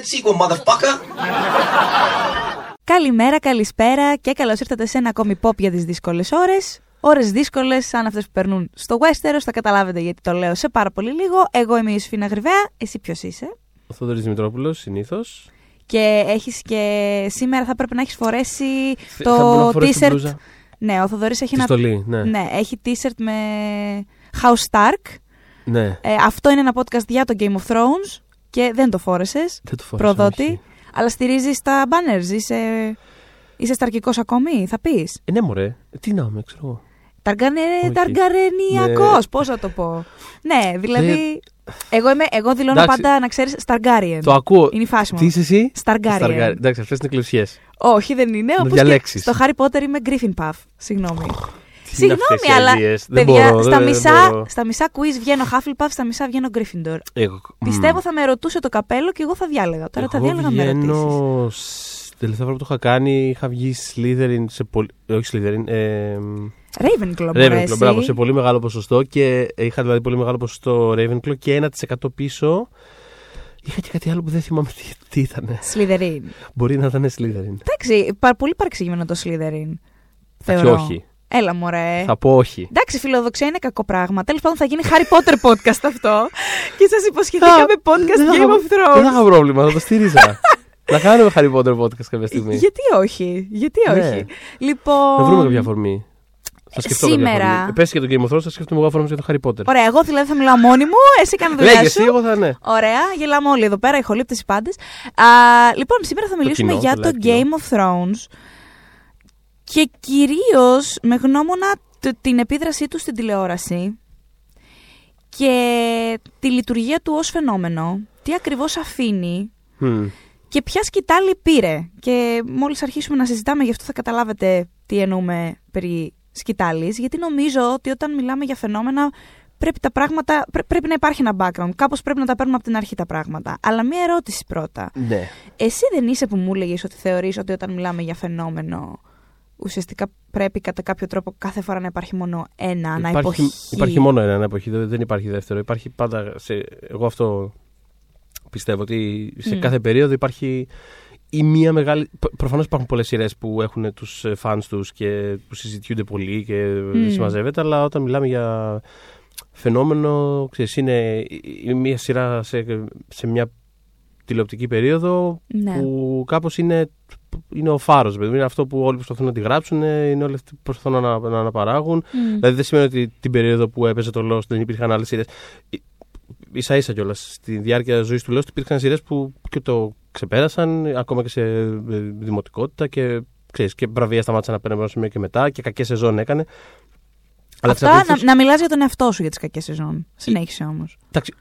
that sequel, motherfucker. Καλημέρα, καλησπέρα και καλώς ήρθατε σε ένα ακόμη pop για τις δύσκολες ώρες. Ώρες δύσκολες, σαν αυτές που περνούν στο Westeros, θα καταλάβετε γιατί το λέω σε πάρα πολύ λίγο. Εγώ είμαι η Ιωσήφινα Γρυβαία, εσύ ποιος είσαι; Ο Θόδωρης Δημητρόπουλος, συνήθως. Και έχεις και σήμερα θα πρέπει να έχεις φορέσει Θα μπορώ να το φορέσω την t-shirt. μπλούζα. Ναι, ο Θοδωρής έχει Τη ένα. στολή, ναι. Ναι, έχει t-shirt με House Stark. Ναι. Ε, αυτό είναι ένα podcast για το Game of Thrones και δεν το φόρεσες. Δεν το φορέσα, Προδότη. όχι. Αλλά στηρίζεις τα banners. Είσαι, είσαι σταρκικός ακόμη, θα πεις. Ε, ναι, μωρέ. Ε, Τι να είμαι, ξέρω εγώ. Ταργανε... Όχι. Ταργαρενιακός, Ναι. πώς να το πω. ναι, δηλαδή. Εγώ, είμαι, εγώ δηλώνω Εντάξει. πάντα να ξέρεις Σταργάριεν. Το ακούω. Είναι η φάση μου. Τι είσαι εσύ; Σταργάριεν. Σταργάρι. Εντάξει, αυτές είναι εκλεψιέ. Όχι, δεν είναι. Να Όπως και διαλέξεις. στο Harry Potter είμαι Griffin Puff. Συγγνώμη. Τι είναι αυτές οι Συγγνώμη, αλλά. αηδίες. Δεν παιδιά, μπορώ, στα, δεν μισά, μπορώ. στα μισά quiz βγαίνω Hufflepuff, στα μισά βγαίνω Gryffindor. Εγώ, Πιστεύω θα με ρωτούσε το καπέλο και εγώ θα διάλεγα. Τώρα τα Εγώ διάλεγα με ρωτήσει. βγαίνω... σ- Τελευταία φορά που το είχα κάνει είχα βγει Slytherin σε πολύ... ε, Όχι Slytherin, ε, Ravenclaw, μου Ravenclaw, αρέσει. μπράβο, σε πολύ μεγάλο ποσοστό και είχα δηλαδή πολύ μεγάλο ποσοστό Ravenclaw και 1% πίσω είχα και κάτι άλλο που δεν θυμάμαι τι, τι ήταν. Slytherin. Μπορεί να ήταν Slytherin. Εντάξει, πα- πολύ παρεξηγημένο το Slytherin. Εντάξει, Θεωρώ. όχι. Έλα, μωρέ. Θα πω όχι. Εντάξει, φιλοδοξία είναι κακό πράγμα. Τέλος πάντων, θα γίνει Harry Potter podcast αυτό. και σας υποσχεθήκαμε δεν podcast θα Game είχα- of Δεν θα Thrones. είχα πρόβλημα, θα το στήριζα. να κάνουμε Harry Potter podcast κάποια στιγμή. Γιατί όχι, γιατί Ναι. όχι. Λοιπόν. Να βρούμε κάποια αφορμή. Θα σκεφτώ Σήμερα- κάποια αφορμή. Πες και το Game of Thrones, θα σκεφτούμε εγώ αφορμή για το Harry Potter. Ωραία, εγώ δηλαδή θα μιλάω μόνη μου, εσύ κάνε δουλειά Λέγε σου. εσύ, εγώ θα ναι. Ωραία, γελάμε όλοι εδώ πέρα, ηχολήπτες οι πάντες. Λοιπόν, σήμερα θα μιλήσουμε κοινό, για το το live κοινό. Game of Thrones και κυρίως με γνώμονα τ- την επίδρασή τους στην τηλεόραση και τη λειτουργία του ως φαινόμενο, τι ακριβώς αφήνει Μμ. και ποια σκητάλη πήρε. Και μόλις αρχίσουμε να συζητάμε γι' αυτό θα καταλάβετε τι εννοούμε περί σκητάλης, γιατί νομίζω ότι όταν μιλάμε για φαινόμενα πρέπει, τα πράγματα, πρέ- πρέπει να υπάρχει ένα background. Κάπως πρέπει να τα παίρνουμε από την αρχή τα πράγματα. Αλλά μία ερώτηση πρώτα. Ναι. Εσύ δεν είσαι που μου έλεγε ότι θεωρείς ότι όταν μιλάμε για φαινόμενο ουσιαστικά πρέπει κατά κάποιο τρόπο κάθε φορά να υπάρχει μόνο ένα ανά Υπάρχει, εποχή. υπάρχει μόνο ένα εποχή, δεν δεν υπάρχει δεύτερο. Υπάρχει πάντα. Σε, εγώ αυτό πιστεύω ότι σε Μμ. κάθε περίοδο υπάρχει ή μία μεγάλη. Προφανώς υπάρχουν πολλές σειρές που έχουν τους φαν τους και που συζητιούνται πολύ και Μμ. συμμαζεύεται, αλλά όταν μιλάμε για φαινόμενο, ξέρεις, είναι η- η- μία σειρά σε, σε μια τηλεοπτική περίοδο Ναι. που κάπως είναι, είναι ο φάρος, παιδί μου. είναι αυτό που όλοι προσπαθούν να τη γράψουν, είναι όλοι αυτοί που προσπαθούν να, να αναπαράγουν. Μμ. Δηλαδή δεν σημαίνει ότι την περίοδο που έπαιζε το Lost δεν υπήρχαν άλλες σειρές. σα ίσα κιόλας. Στη διάρκεια ζωής του Lost υπήρχαν σειρές που και το ξεπέρασαν, ακόμα και σε ε, δημοτικότητα και, ξέρεις, και βραβεία σταμάτησαν να παίρνουν από ένα σημείο και μετά και κακές σεζόν έκανε. Αλλά της Αυτά να, αντίθεσης- να μιλάς για τον εαυτό σου για τις κακές σεζόν. Συνέχισε όμως. Εντάξει,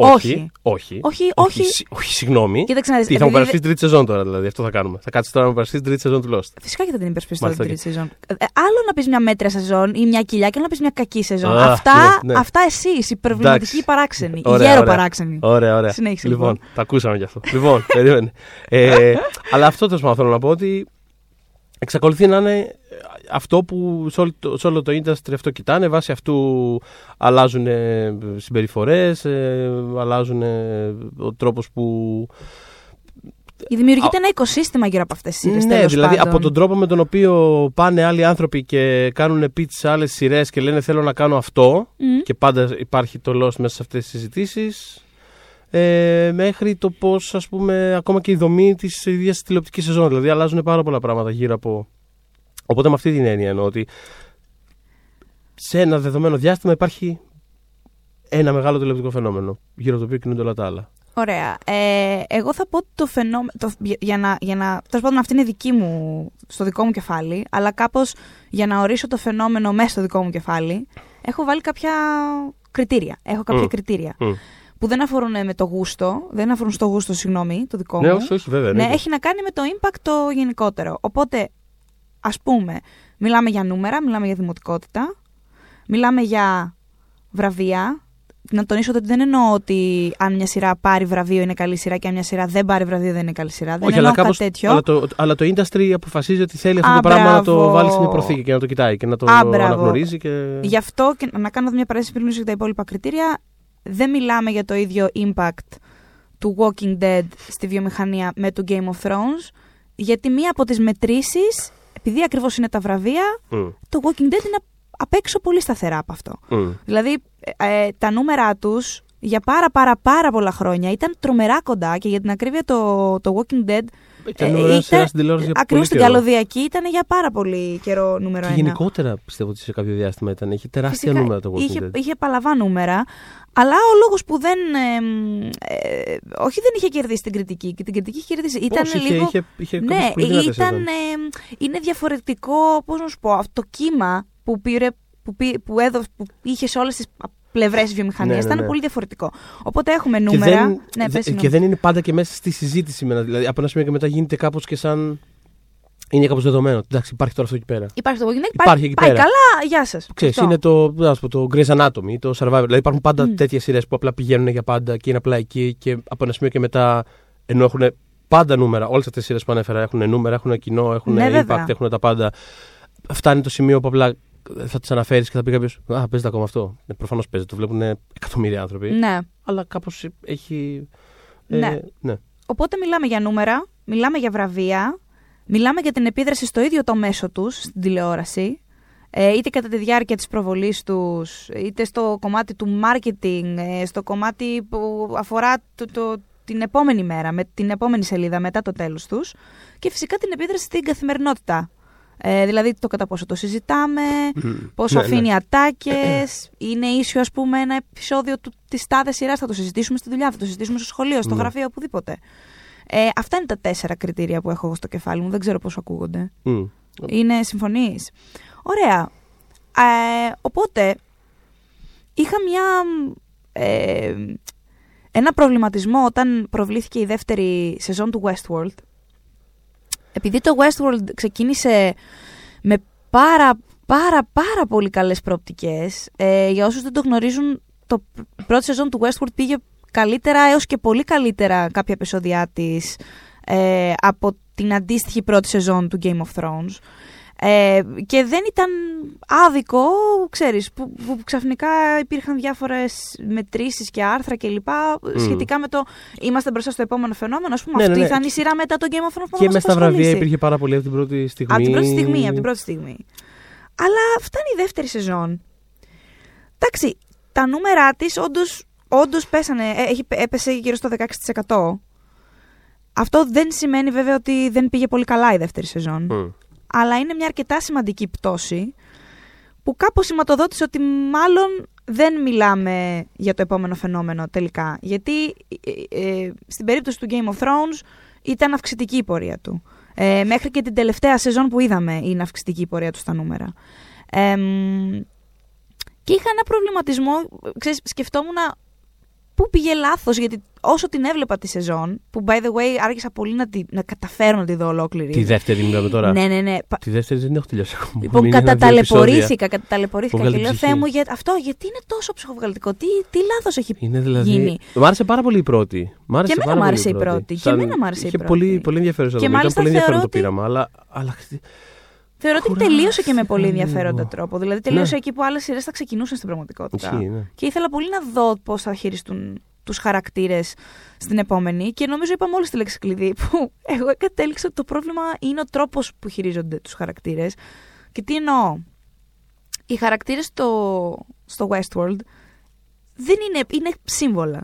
Όχι. όχι. Όχι. Όχι, όχι. σι- όχι, συγγνώμη. Κοίταξε να δεις, Τι, θα μου επειδή περάσει τρίτη σεζόν τώρα, δηλαδή. Αυτό θα κάνουμε. Θα κάτσεις τώρα να μου περάσει τρίτη σεζόν του Lost. Φυσικά και θα την υπερασπιστώ την Μάλιστα, τρίτη σεζόν. Ε, άλλο να πεις μια μέτρια σεζόν ή μια κοιλιά και άλλο να πεις μια κακή σεζόν. Α, αυτά, ναι, ναι. αυτά εσεί, οι υπερβληματικοί Εντάξει. παράξενοι. Οι Ωραία, γέρο ωραία. παράξενοι. Ωραία, ωραία. Συνέχισε, λοιπόν. λοιπόν. τα ακούσαμε κι αυτό. λοιπόν, περίμενε. Ε, αλλά αυτό τέλος πάντων θέλω να πω ότι εξακολουθεί να είναι αυτό που σε όλο το, σε όλο το industry αυτό κοιτάνε. Βάσει αυτού αλλάζουν συμπεριφορές, αλλάζουν ε, ο τρόπος που. Δημιουργείται ένα οικοσύστημα γύρω από αυτές τις σειρές. ναι, δηλαδή από τον τρόπο με τον οποίο πάνε άλλοι άνθρωποι και κάνουν pitch σε άλλες σειρές και λένε Θέλω να κάνω αυτό. Και πάντα υπάρχει το loss μέσα σε αυτές τις συζητήσεις. Ε, μέχρι το πώς, ας πούμε, ακόμα και η δομή της ίδιας τηλεοπτικής σεζόν. Δηλαδή, αλλάζουν πάρα πολλά πράγματα γύρω από. Οπότε, με αυτή την έννοια εννοώ ότι σε ένα δεδομένο διάστημα υπάρχει ένα μεγάλο τηλεοπτικό φαινόμενο γύρω από το οποίο κινούνται όλα τα άλλα. Ωραία. Ε, εγώ θα πω ότι το φαινόμενο. Το, για, για να. Για να τέλος πάντων, αυτή είναι δική μου. στο δικό μου κεφάλι. Αλλά κάπως για να ορίσω το φαινόμενο μέσα στο δικό μου κεφάλι, έχω βάλει κάποια κριτήρια. Έχω κάποια Μμ. κριτήρια. Μμ. Που δεν αφορούν με το γούστο. Δεν αφορούν στο γούστο, συγγνώμη, το δικό Ναι, μου. όχι, όχι, βέβαια. Ναι, εννοείται. έχει να κάνει με το impact το γενικότερο. Οπότε, ας πούμε, μιλάμε για νούμερα, μιλάμε για δημοτικότητα, μιλάμε για βραβεία. Να τονίσω ότι δεν εννοώ ότι αν μια σειρά πάρει βραβείο είναι καλή σειρά και αν μια σειρά δεν πάρει βραβείο δεν είναι καλή σειρά. Δεν Όχι, εννοώ αλλά, κάπως, κάτι τέτοιο. αλλά, το, αλλά το industry αποφασίζει ότι θέλει αυτό Α, το πράγμα να το μπράβο. βάλει σε μια προθήκη και να το κοιτάει και να το Α, μπράβο. αναγνωρίζει. Και... Γι' αυτό και να κάνω μια παρένθεση πριν μιλήσω για τα υπόλοιπα κριτήρια. Δεν μιλάμε για το ίδιο impact του Walking Dead στη βιομηχανία με το Game of Thrones, γιατί μία από τις μετρήσεις, επειδή ακριβώς είναι τα βραβεία, Μμ. το Walking Dead είναι απ' έξω πολύ σταθερά από αυτό. Μμ. Δηλαδή, ε, ε, τα νούμερα τους για πάρα πάρα πάρα πολλά χρόνια ήταν τρομερά κοντά και για την ακρίβεια το, το Walking Dead Ήταν νούμερο σειρά στην τηλεόραση για ακριβώς πολύ στην καιρό. καλωδιακή ήταν για πάρα πολύ καιρό νούμερο Και ένα. γενικότερα πιστεύω ότι σε κάποιο διάστημα ήταν. Είχε τεράστια Φυσικά, νούμερα το Walking είχε, Dead. είχε παλαβά νούμερα. Αλλά ο λόγος που δεν. εμ, ε, όχι, δεν είχε κερδίσει την κριτική. Και την κριτική είχε κερδίσει. Ήταν Πώς, είχε- λίγο. είχε- είχε κάποιες ναι, πολύ δυνατές ήταν. σεζόν. εμ, είναι διαφορετικό, πώς να σου πω, αυτό το κύμα που πήρε. Που, πή- που, έδω, που είχε σε όλες τι πλευρές τη βιομηχανίας Ναι, ναι, ήταν ναι. πολύ διαφορετικό. Οπότε έχουμε Και νούμερα. δεν, ναι, δε- πες, και συγγνώμη. δεν είναι πάντα και μέσα στη συζήτηση. με ένα- Δηλαδή, από ένα σημείο και μετά γίνεται κάπως και σαν. Είναι κάπως δεδομένο. Εντάξει, υπάρχει τώρα αυτό εκεί πέρα. Υπάρχει το Walking Dead. Υπάρχει εκεί πάει πέρα. καλά, γεια σας. Ξέρεις, είναι το, να σου πω, το Grey's Anatomy, το Survivor. Δηλαδή υπάρχουν πάντα Μμ. τέτοιες σειρές που απλά πηγαίνουν για πάντα και είναι απλά εκεί και από ένα σημείο και μετά ενώ έχουν πάντα νούμερα. Όλες αυτές τις σειρές που ανέφερα έχουν νούμερα, έχουν κοινό, έχουν Ναι, impact, βέβαια. έχουν τα πάντα. Φτάνει το σημείο που απλά θα τις αναφέρεις και θα πει κάποιος Α, παίζεται ακόμα αυτό. Ναι, Προφανώς παίζεται, το βλέπουν εκατομμύρια άνθρωποι. Ναι. Αλλά κάπως έχει. ε, Ναι. ναι. Οπότε μιλάμε για νούμερα, μιλάμε για βραβεία, μιλάμε για την επίδραση στο ίδιο το μέσο τους, στην τηλεόραση, ε, είτε κατά τη διάρκεια της προβολής τους, είτε στο κομμάτι του marketing, ε, στο κομμάτι που αφορά το, το- την επόμενη μέρα, με την επόμενη σελίδα μετά το τέλος τους και φυσικά την επίδραση στην καθημερινότητα. Ε, δηλαδή το κατά πόσο το συζητάμε, πόσο Ναι, ναι. αφήνει ατάκες, είναι ίσιο ας πούμε ένα επεισόδιο του, της τάδες σειράς, θα το συζητήσουμε στη δουλειά, θα το συζητήσουμε στο σχολείο, στο Ναι. γραφείο, οπουδήποτε. Ε, αυτά είναι τα τέσσερα κριτήρια που έχω εγώ στο κεφάλι μου, δεν ξέρω πώς ακούγονται. Μμ. Είναι συμφωνείς; Ωραία. Ε, οπότε, είχα μια... ε, ένα προβληματισμό όταν προβλήθηκε η δεύτερη σεζόν του Westworld. Επειδή το Westworld ξεκίνησε με πάρα πάρα πάρα πολύ καλές προοπτικές. Ε, για όσους δεν το γνωρίζουν, το π- πρώτη σεζόν του Westworld πήγε καλύτερα έως και πολύ καλύτερα κάποια επεισόδια της ε, από την αντίστοιχη πρώτη σεζόν του Game of Thrones. Ε, και δεν ήταν άδικο, ξέρεις, που, που ξαφνικά υπήρχαν διάφορες μετρήσεις και άρθρα κλπ. σχετικά με το είμαστε μπροστά στο επόμενο φαινόμενο. Ας πούμε, Ναι, ναι, αυτή ναι. θα είναι η σειρά μετά το Game of Thrones που Και μας με στα βραβεία απασχολήσει. υπήρχε πάρα πολύ από την πρώτη στιγμή. Από την πρώτη στιγμή, από την πρώτη στιγμή. Αλλά φτάνει η δεύτερη σεζόν. Εντάξει, τα νούμερα της όντως όντως πέσανε, ε, έχει, έπεσε γύρω στο 16%. Αυτό δεν σημαίνει βέβαια ότι δεν πήγε πολύ καλά η δεύτερη σεζόν. Μμ. Αλλά είναι μια αρκετά σημαντική πτώση που κάπως σηματοδότησε ότι μάλλον δεν μιλάμε για το επόμενο φαινόμενο τελικά. Γιατί ε, ε, στην περίπτωση του Game of Thrones ήταν αυξητική η πορεία του. Ε, μέχρι και την τελευταία σεζόν που είδαμε είναι αυξητική η πορεία του στα νούμερα. Ε, μ, και είχα ένα προβληματισμό, ξέρεις, σκεφτόμουν πού πήγε λάθος, γιατί όσο την έβλεπα τη σεζόν, που by the way άργησα πολύ να, τη, να καταφέρω να τη δω ολόκληρη. Τη δεύτερη μιλάμε τώρα. Ναι, ναι, ναι. Πα- Τη δεύτερη δεν έχω τελειώσει ακόμα. Λοιπόν, Είναι ένα-δύο καταταλαιπωρήθηκα, καταταλαιπωρήθηκα Μου και βγάλει λέω ψυχή. Θεέ μου, για... αυτό γιατί είναι τόσο ψυχοβγαλτικό, τι, τι λάθος έχει Είναι δηλαδή. γίνει; Μ' άρεσε πάρα πολύ η πρώτη. Μ' άρεσε Και εμένα πάρα μ' πολύ άρεσε η πρώτη. Και Σαν- εμένα μ' άρεσε η είχε πρώτη. Πολύ, πολύ ενδιαφέρουσα Και δομή. Ήταν μάλιστα πολύ ενδιαφέρον θεωρώ το ότι- πείραμα. Αλλά, αλλά Θεωρώ ότι Κουράστηκα τελείωσε και με πολύ λίγο. ενδιαφέροντα τρόπο. Δηλαδή, τελείωσε Ναι. εκεί που άλλες σειρές θα ξεκινούσαν στην πραγματικότητα. ισχύει, ναι. Και ήθελα πολύ να δω πώς θα χειριστούν τους χαρακτήρες στην επόμενη. Και νομίζω είπα μόλι τη λέξη κλειδί, που εγώ κατέληξα ότι το πρόβλημα είναι ο τρόπος που χειρίζονται τους χαρακτήρες. Και τι εννοώ. Οι χαρακτήρες στο, στο Westworld δεν είναι, είναι σύμβολα.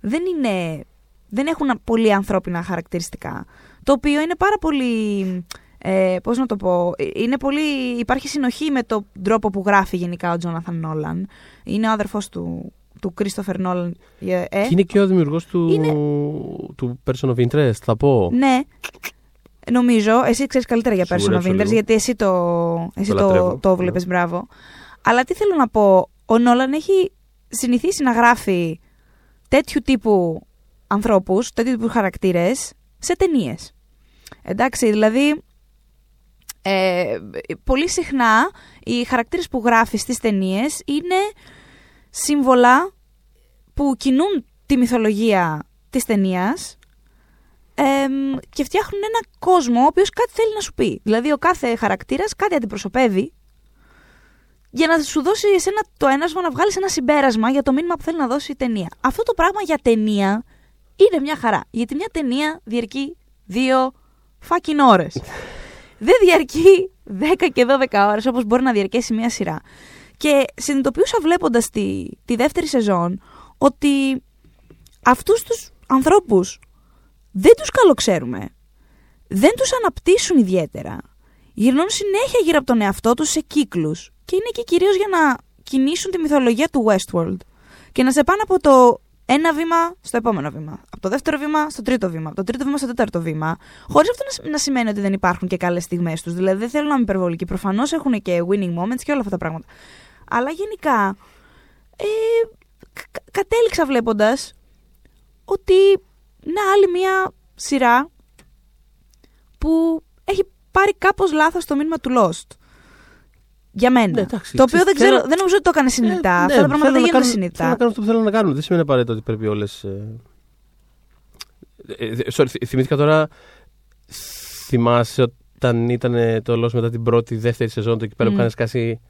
Δεν είναι. Δεν έχουν πολύ ανθρώπινα χαρακτηριστικά. Το οποίο είναι πάρα πολύ. Ε, πώς να το πω. ε, Είναι πολύ, υπάρχει συνοχή με τον τρόπο που γράφει γενικά ο Τζόναθαν Νόλαν. Είναι ο αδερφός του, του Christopher Νόλαν. Ε, Και είναι και ο δημιουργός του, Είναι- του Person of Interest, θα πω. Ναι. Νομίζω, εσύ ξέρεις καλύτερα για Person of Σιγουρέψω Interest, λίγο. γιατί εσύ το, εσύ Το το, λατρεύω, το βλέπεις, ναι. μπράβο. Αλλά τι θέλω να πω, ο Νόλαν έχει συνηθίσει να γράφει τέτοιου τύπου ανθρώπους, τέτοιου τύπου χαρακτήρες σε ταινίες. Εντάξει, δηλαδή, ε, πολύ συχνά οι χαρακτήρες που γράφεις στις ταινίες είναι σύμβολα που κινούν τη μυθολογία της ταινίας και φτιάχνουν ένα κόσμο ο οποίος κάτι θέλει να σου πει. Δηλαδή ο κάθε χαρακτήρας κάτι αντιπροσωπεύει για να σου δώσει εσένα το ένασμα να βγάλεις ένα συμπέρασμα για το μήνυμα που θέλει να δώσει η ταινία. Αυτό το πράγμα για ταινία είναι μια χαρά. Γιατί μια ταινία διαρκεί δύο fucking ώρες. Δεν διαρκεί 10 και 12 ώρες όπως μπορεί να διαρκέσει μια σειρά. Και συνειδητοποιούσα βλέποντας τη, τη δεύτερη σεζόν ότι αυτούς τους ανθρώπους δεν τους καλοξέρουμε. Δεν τους αναπτύσσουν ιδιαίτερα. Γυρνούν συνέχεια γύρω από τον εαυτό τους σε κύκλους. Και είναι και κυρίως για να κινήσουν τη μυθολογία του Westworld. Και να σε πάνε από το ένα βήμα στο επόμενο βήμα. Από το δεύτερο βήμα στο τρίτο βήμα. Από το τρίτο βήμα στο τέταρτο βήμα. Χωρίς αυτό να, να σημαίνει ότι δεν υπάρχουν και καλές στιγμές τους. Δηλαδή δεν θέλω να είμαι υπερβολική. Προφανώς έχουν και winning moments και όλα αυτά τα πράγματα. Αλλά γενικά. Ε, κατέληξα βλέποντας ότι να άλλη μια σειρά που έχει πάρει κάπως λάθος το μήνυμα του Lost. Για μένα. Ναι, εντάξει, το οποίο δεν, ξέρω, θέλω... δεν νομίζω ότι το έκανε συνειδητά. Ε, Αυτά ναι, τα πράγματα δεν γίνονται συνειδητά. Θέλω να κάνω αυτό που θέλω να κάνουν. Δεν σημαίνει απαραίτητο ότι πρέπει όλες. Ε... Ε, sorry, θυμήθηκα τώρα. Θυμάσαι όταν ήταν το Lost μετά την πρώτη, δεύτερη σεζόν, το εκεί πέρα mm. που είχαν σκάσει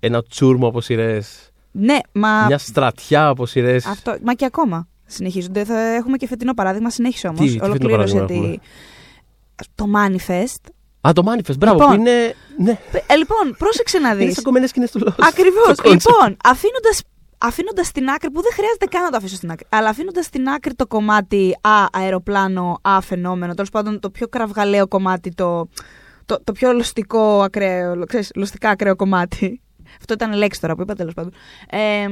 ένα τσούρμο από σειρές. Ναι, μα. Μια στρατιά από σειρές. Αυτό, μα και ακόμα συνεχίζονται. Θα έχουμε και φετινό παράδειγμα. Συνέχισε όμως. Ολοκλήρωσε τη... το Manifest. Α, το Manifest, μπράβο. Λοιπόν, που είναι. Ναι. Ε, λοιπόν, πρόσεξε να δεις. Είναι σαν κομμένες σκηνές του λόγου. Ακριβώς. λοιπόν, αφήνοντα αφήνοντας στην άκρη, που δεν χρειάζεται καν να το αφήσω στην άκρη, αλλά αφήνοντας στην άκρη το κομμάτι Α, αεροπλάνο, Α, φαινόμενο, τέλος πάντων το πιο κραυγαλαίο κομμάτι, το, το, το πιο λοστικό, ακραίο, ξέρεις, λοστικά ακραίο κομμάτι. Αυτό ήταν λέξη τώρα που είπα, τέλος πάντων. Ε,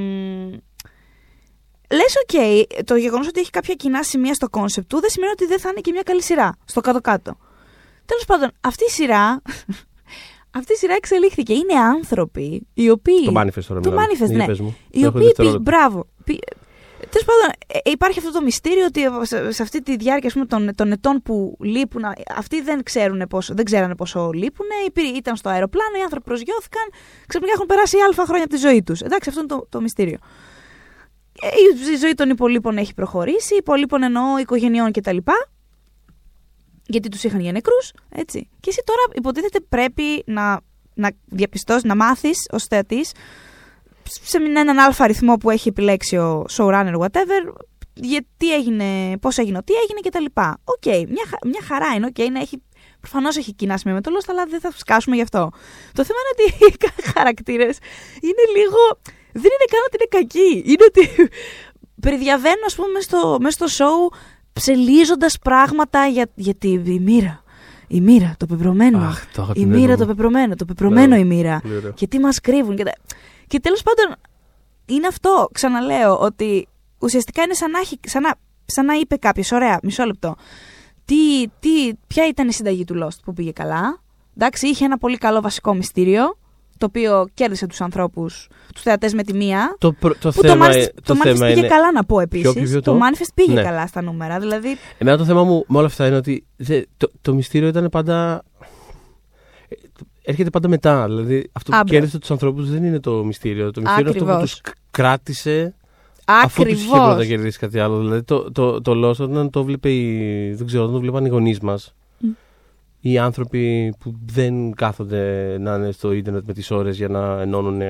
Λες, οκ, το γεγονός ότι έχει κάποια κοινά σημεία στο concept του δεν σημαίνει ότι δεν θα είναι και μια καλή σειρά στο κάτω-κάτω. Τέλος πάντων, αυτή η σειρά. Αυτή η σειρά εξελίχθηκε. Είναι άνθρωποι οι οποίοι. Το Manifest τώρα, Το Manifest, ναι. Οι οποίοι. Πι... Μπράβο. Πι... Τέλος πάντων, ε, υπάρχει αυτό το μυστήριο ότι σε αυτή τη διάρκεια πούμε, των, των ετών που λείπουν, αυτοί δεν, ξέρουν πόσο, δεν ξέρανε πόσο λείπουν. Ήταν στο αεροπλάνο, οι άνθρωποι προσγειώθηκαν, ξαφνικά έχουν περάσει αλφα χρόνια από τη ζωή τους. Εντάξει, αυτό είναι το, το μυστήριο. Ε, η ζωή των υπολείπων έχει προχωρήσει, υπολείπων εννοώ οικογενειών κτλ. Γιατί τους είχαν για νεκρούς, έτσι. Και εσύ τώρα υποτίθεται πρέπει να, να διαπιστώσεις, να μάθεις ως θεατής σε έναν άλφα αριθμό που έχει επιλέξει ο showrunner, whatever, γιατί έγινε, πώς έγινε, τι έγινε κτλ. OK, okay, μια, μια χαρά είναι, okay, να έχει Προφανώς έχει κοινά σημεία με το Lost, αλλά δεν θα σκάσουμε γι' αυτό. Το θέμα είναι ότι οι χαρακτήρες είναι λίγο δεν είναι καν ότι είναι κακή. Είναι ότι περιδιαβαίνουν, ας πούμε, μέσα στο, show ψελίζοντας πράγματα για, για τη η μοίρα. Η μοίρα, το πεπρωμένο. Αχ, το η μοίρα, το πεπρωμένο. Το πεπρωμένο η μοίρα. Και τι μας κρύβουν. Και, τα... και τέλος πάντων, είναι αυτό. Ξαναλέω ότι ουσιαστικά είναι σαν να, σαν να, σαν να είπε κάποιος, ωραία, μισό λεπτό. Τι, τι, ποια ήταν η συνταγή του Lost που πήγε καλά. Εντάξει, είχε ένα πολύ καλό βασικό μυστήριο το οποίο κέρδισε τους ανθρώπους, τους θεατές με τη μία. Το, προ, το θέμα, το, το, το Manifest πήγε είναι... καλά να πω επίσης. Το Manifest πήγε ναι. καλά στα νούμερα. Δηλαδή... Εμένα το θέμα μου με όλα αυτά είναι ότι το, το μυστήριο ήταν πάντα. Έρχεται πάντα μετά. Δηλαδή αυτό που κέρδισε τους ανθρώπους δεν είναι το μυστήριο. Το μυστήριο είναι αυτό που τους κράτησε. Ακριβώς. Αφού τους είχε πρώτα κερδίσει κάτι άλλο. Δηλαδή το, το, το, το Lost όταν το βλέπει. Δεν ξέρω, όταν το βλέπαν οι γονείς μας οι άνθρωποι που δεν κάθονται να είναι στο ίντερνετ με τις ώρες για να ενώνουν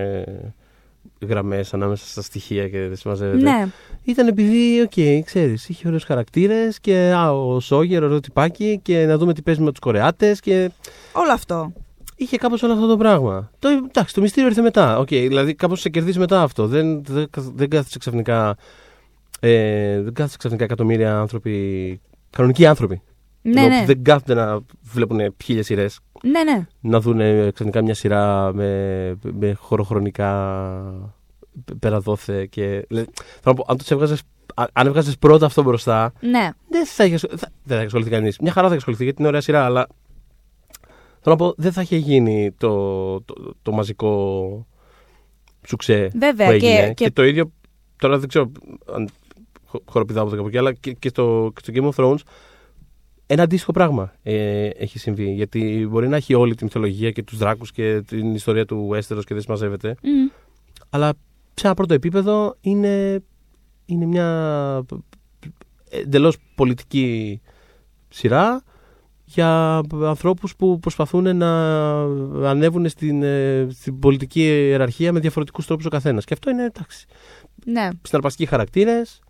γραμμές ανάμεσα στα στοιχεία και δεν συμμαζεύεται. Ναι. Ήταν επειδή, OK, okay, ξέρεις, είχε ωραίους χαρακτήρες και α, ο Σόγερ, ωραίο τυπάκι και να δούμε τι παίζει με τους Κορεάτες και... Όλο αυτό. Είχε κάπως όλο αυτό το πράγμα. Το, εντάξει, το μυστήριο ήρθε μετά. Okay, δηλαδή κάπως σε κερδίζει μετά αυτό. Δεν, δεν, δεν κάθισε ξαφνικά... Ε, δεν κάθισε ξαφνικά εκατομμύρια άνθρωποι, κανονικοί άνθρωποι ναι, ναι. Δεν κάθονται να βλέπουν χίλιες σειρές. Ναι, ναι. Να δουν ξαφνικά μια σειρά με, με χωροχρονικά περαδόθε και. Δηλαδή, θα πω, αν τους έβγαζες. Αν έβγαζες πρώτα αυτό μπροστά. Ναι. Δεν θα είχες, θα, δεν θα ασχοληθεί κανείς. Μια χαρά θα είχε ασχοληθεί γιατί είναι ωραία σειρά, αλλά. Θέλω να πω, δεν θα είχε γίνει το, το, το, μαζικό σουξέ Βέβαια, που έγινε. Και, και... και το ίδιο. Τώρα δεν ξέρω αν χοροπηδάω από εκεί, αλλά και, και, στο, και στο Game of Thrones ένα αντίστοιχο πράγμα ε, έχει συμβεί. Γιατί μπορεί να έχει όλη τη μυθολογία και τους δράκους και την ιστορία του Westeros και δεν συμμαζεύεται. Mm. Αλλά σε ένα πρώτο επίπεδο είναι, είναι μια εντελώς πολιτική σειρά για ανθρώπους που προσπαθούν να ανέβουν στην, ε, στην πολιτική ιεραρχία με διαφορετικούς τρόπους ο καθένας. Και αυτό είναι εντάξει. Ναι. Συναρπαστικοί χαρακτήρες,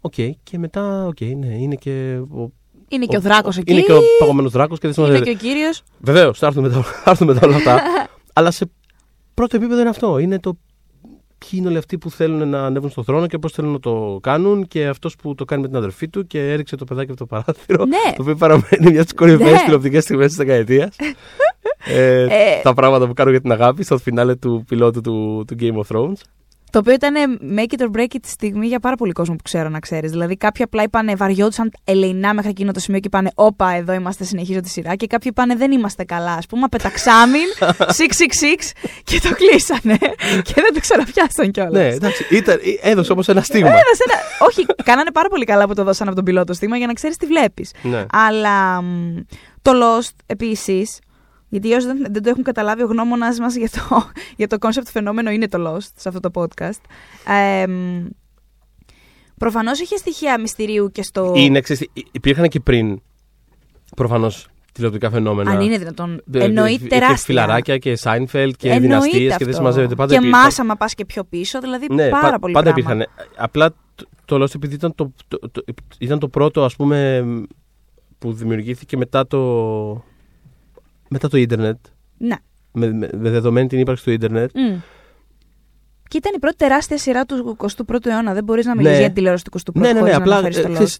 Οκ, και μετά, οκ, ναι, είναι και. Ο, Είναι και ο Δράκος εκεί. Είναι και ο παγωμένος Δράκος και δεν Είναι σημαίνει. και ο κύριος. Βεβαίως, θα έρθουμε μετά, θα έρθουμε μετά όλα αυτά. Αλλά σε πρώτο επίπεδο είναι αυτό. Είναι το ποιοι είναι όλοι αυτοί που θέλουν να ανέβουν στον θρόνο και πώς θέλουν να το κάνουν. Και αυτός που το κάνει με την αδερφή του και έριξε το παιδάκι από το παράθυρο. Ναι. Το οποίο παραμένει μια από τις κορυφαίες Ναι. τηλεοπτικές στιγμές της δεκαετίας. ε, Ε. τα πράγματα που κάνουν για την αγάπη στο φινάλε του πιλότου του, του Game of Thrones. Το οποίο ήταν make it or break it τη στιγμή για πάρα πολύ κόσμο που ξέρω να ξέρεις. Δηλαδή, κάποιοι απλά είπανε βαριόντουσαν ελεηνά μέχρι εκείνο το σημείο και είπανε Όπα, εδώ είμαστε, συνεχίζω τη σειρά. Και κάποιοι είπανε Δεν είμαστε καλά. Α πούμε, πεταξάμιν, 666 και το κλείσανε. και δεν το ξαναπιάσαν κιόλας. Ναι, εντάξει, ήταν, έδωσε όμως ένα στίγμα. Έδωσε ένα... Όχι, κάνανε πάρα πολύ καλά που το δώσαν από τον πιλότο στίγμα για να ξέρεις τι βλέπεις. ναι. Αλλά μ, το Lost επίσης. Γιατί όσοι δεν, δεν το έχουν καταλάβει, ο γνώμονα μας για το, για το concept φαινόμενο είναι το Lost σε αυτό το podcast. Ε, Προφανώς είχε στοιχεία μυστηρίου και στο. Είναι, ξέρεις, τι, υπήρχαν και πριν προφανώς τηλεοπτικά φαινόμενα. Αν είναι δυνατόν. Δε- Εννοεί και τεράστια. φιλαράκια και Σάινφελτ και Εννοείται δυναστείες και αυτό. δεν συμμαζεύεται. Πάντα και υπήρχαν. μάσα, μα πας και πιο πίσω. Δηλαδή Ναι, πάρα πα- πολύ πάντα πράγμα. υπήρχαν. Απλά το, το Lost επειδή ήταν το, το, το- ήταν το πρώτο ας πούμε που δημιουργήθηκε μετά το μετά το ίντερνετ Ναι. με, με, με δεδομένη την ύπαρξη του ίντερνετ Μμ. Και ήταν η πρώτη τεράστια σειρά του 21ου αιώνα. Δεν μπορείς να μιλήσεις Ναι. για την τηλεόραση του 21ου ναι ναι ναι χωρίς να απλά αναφέρεις ε, το Lost. ξέρεις,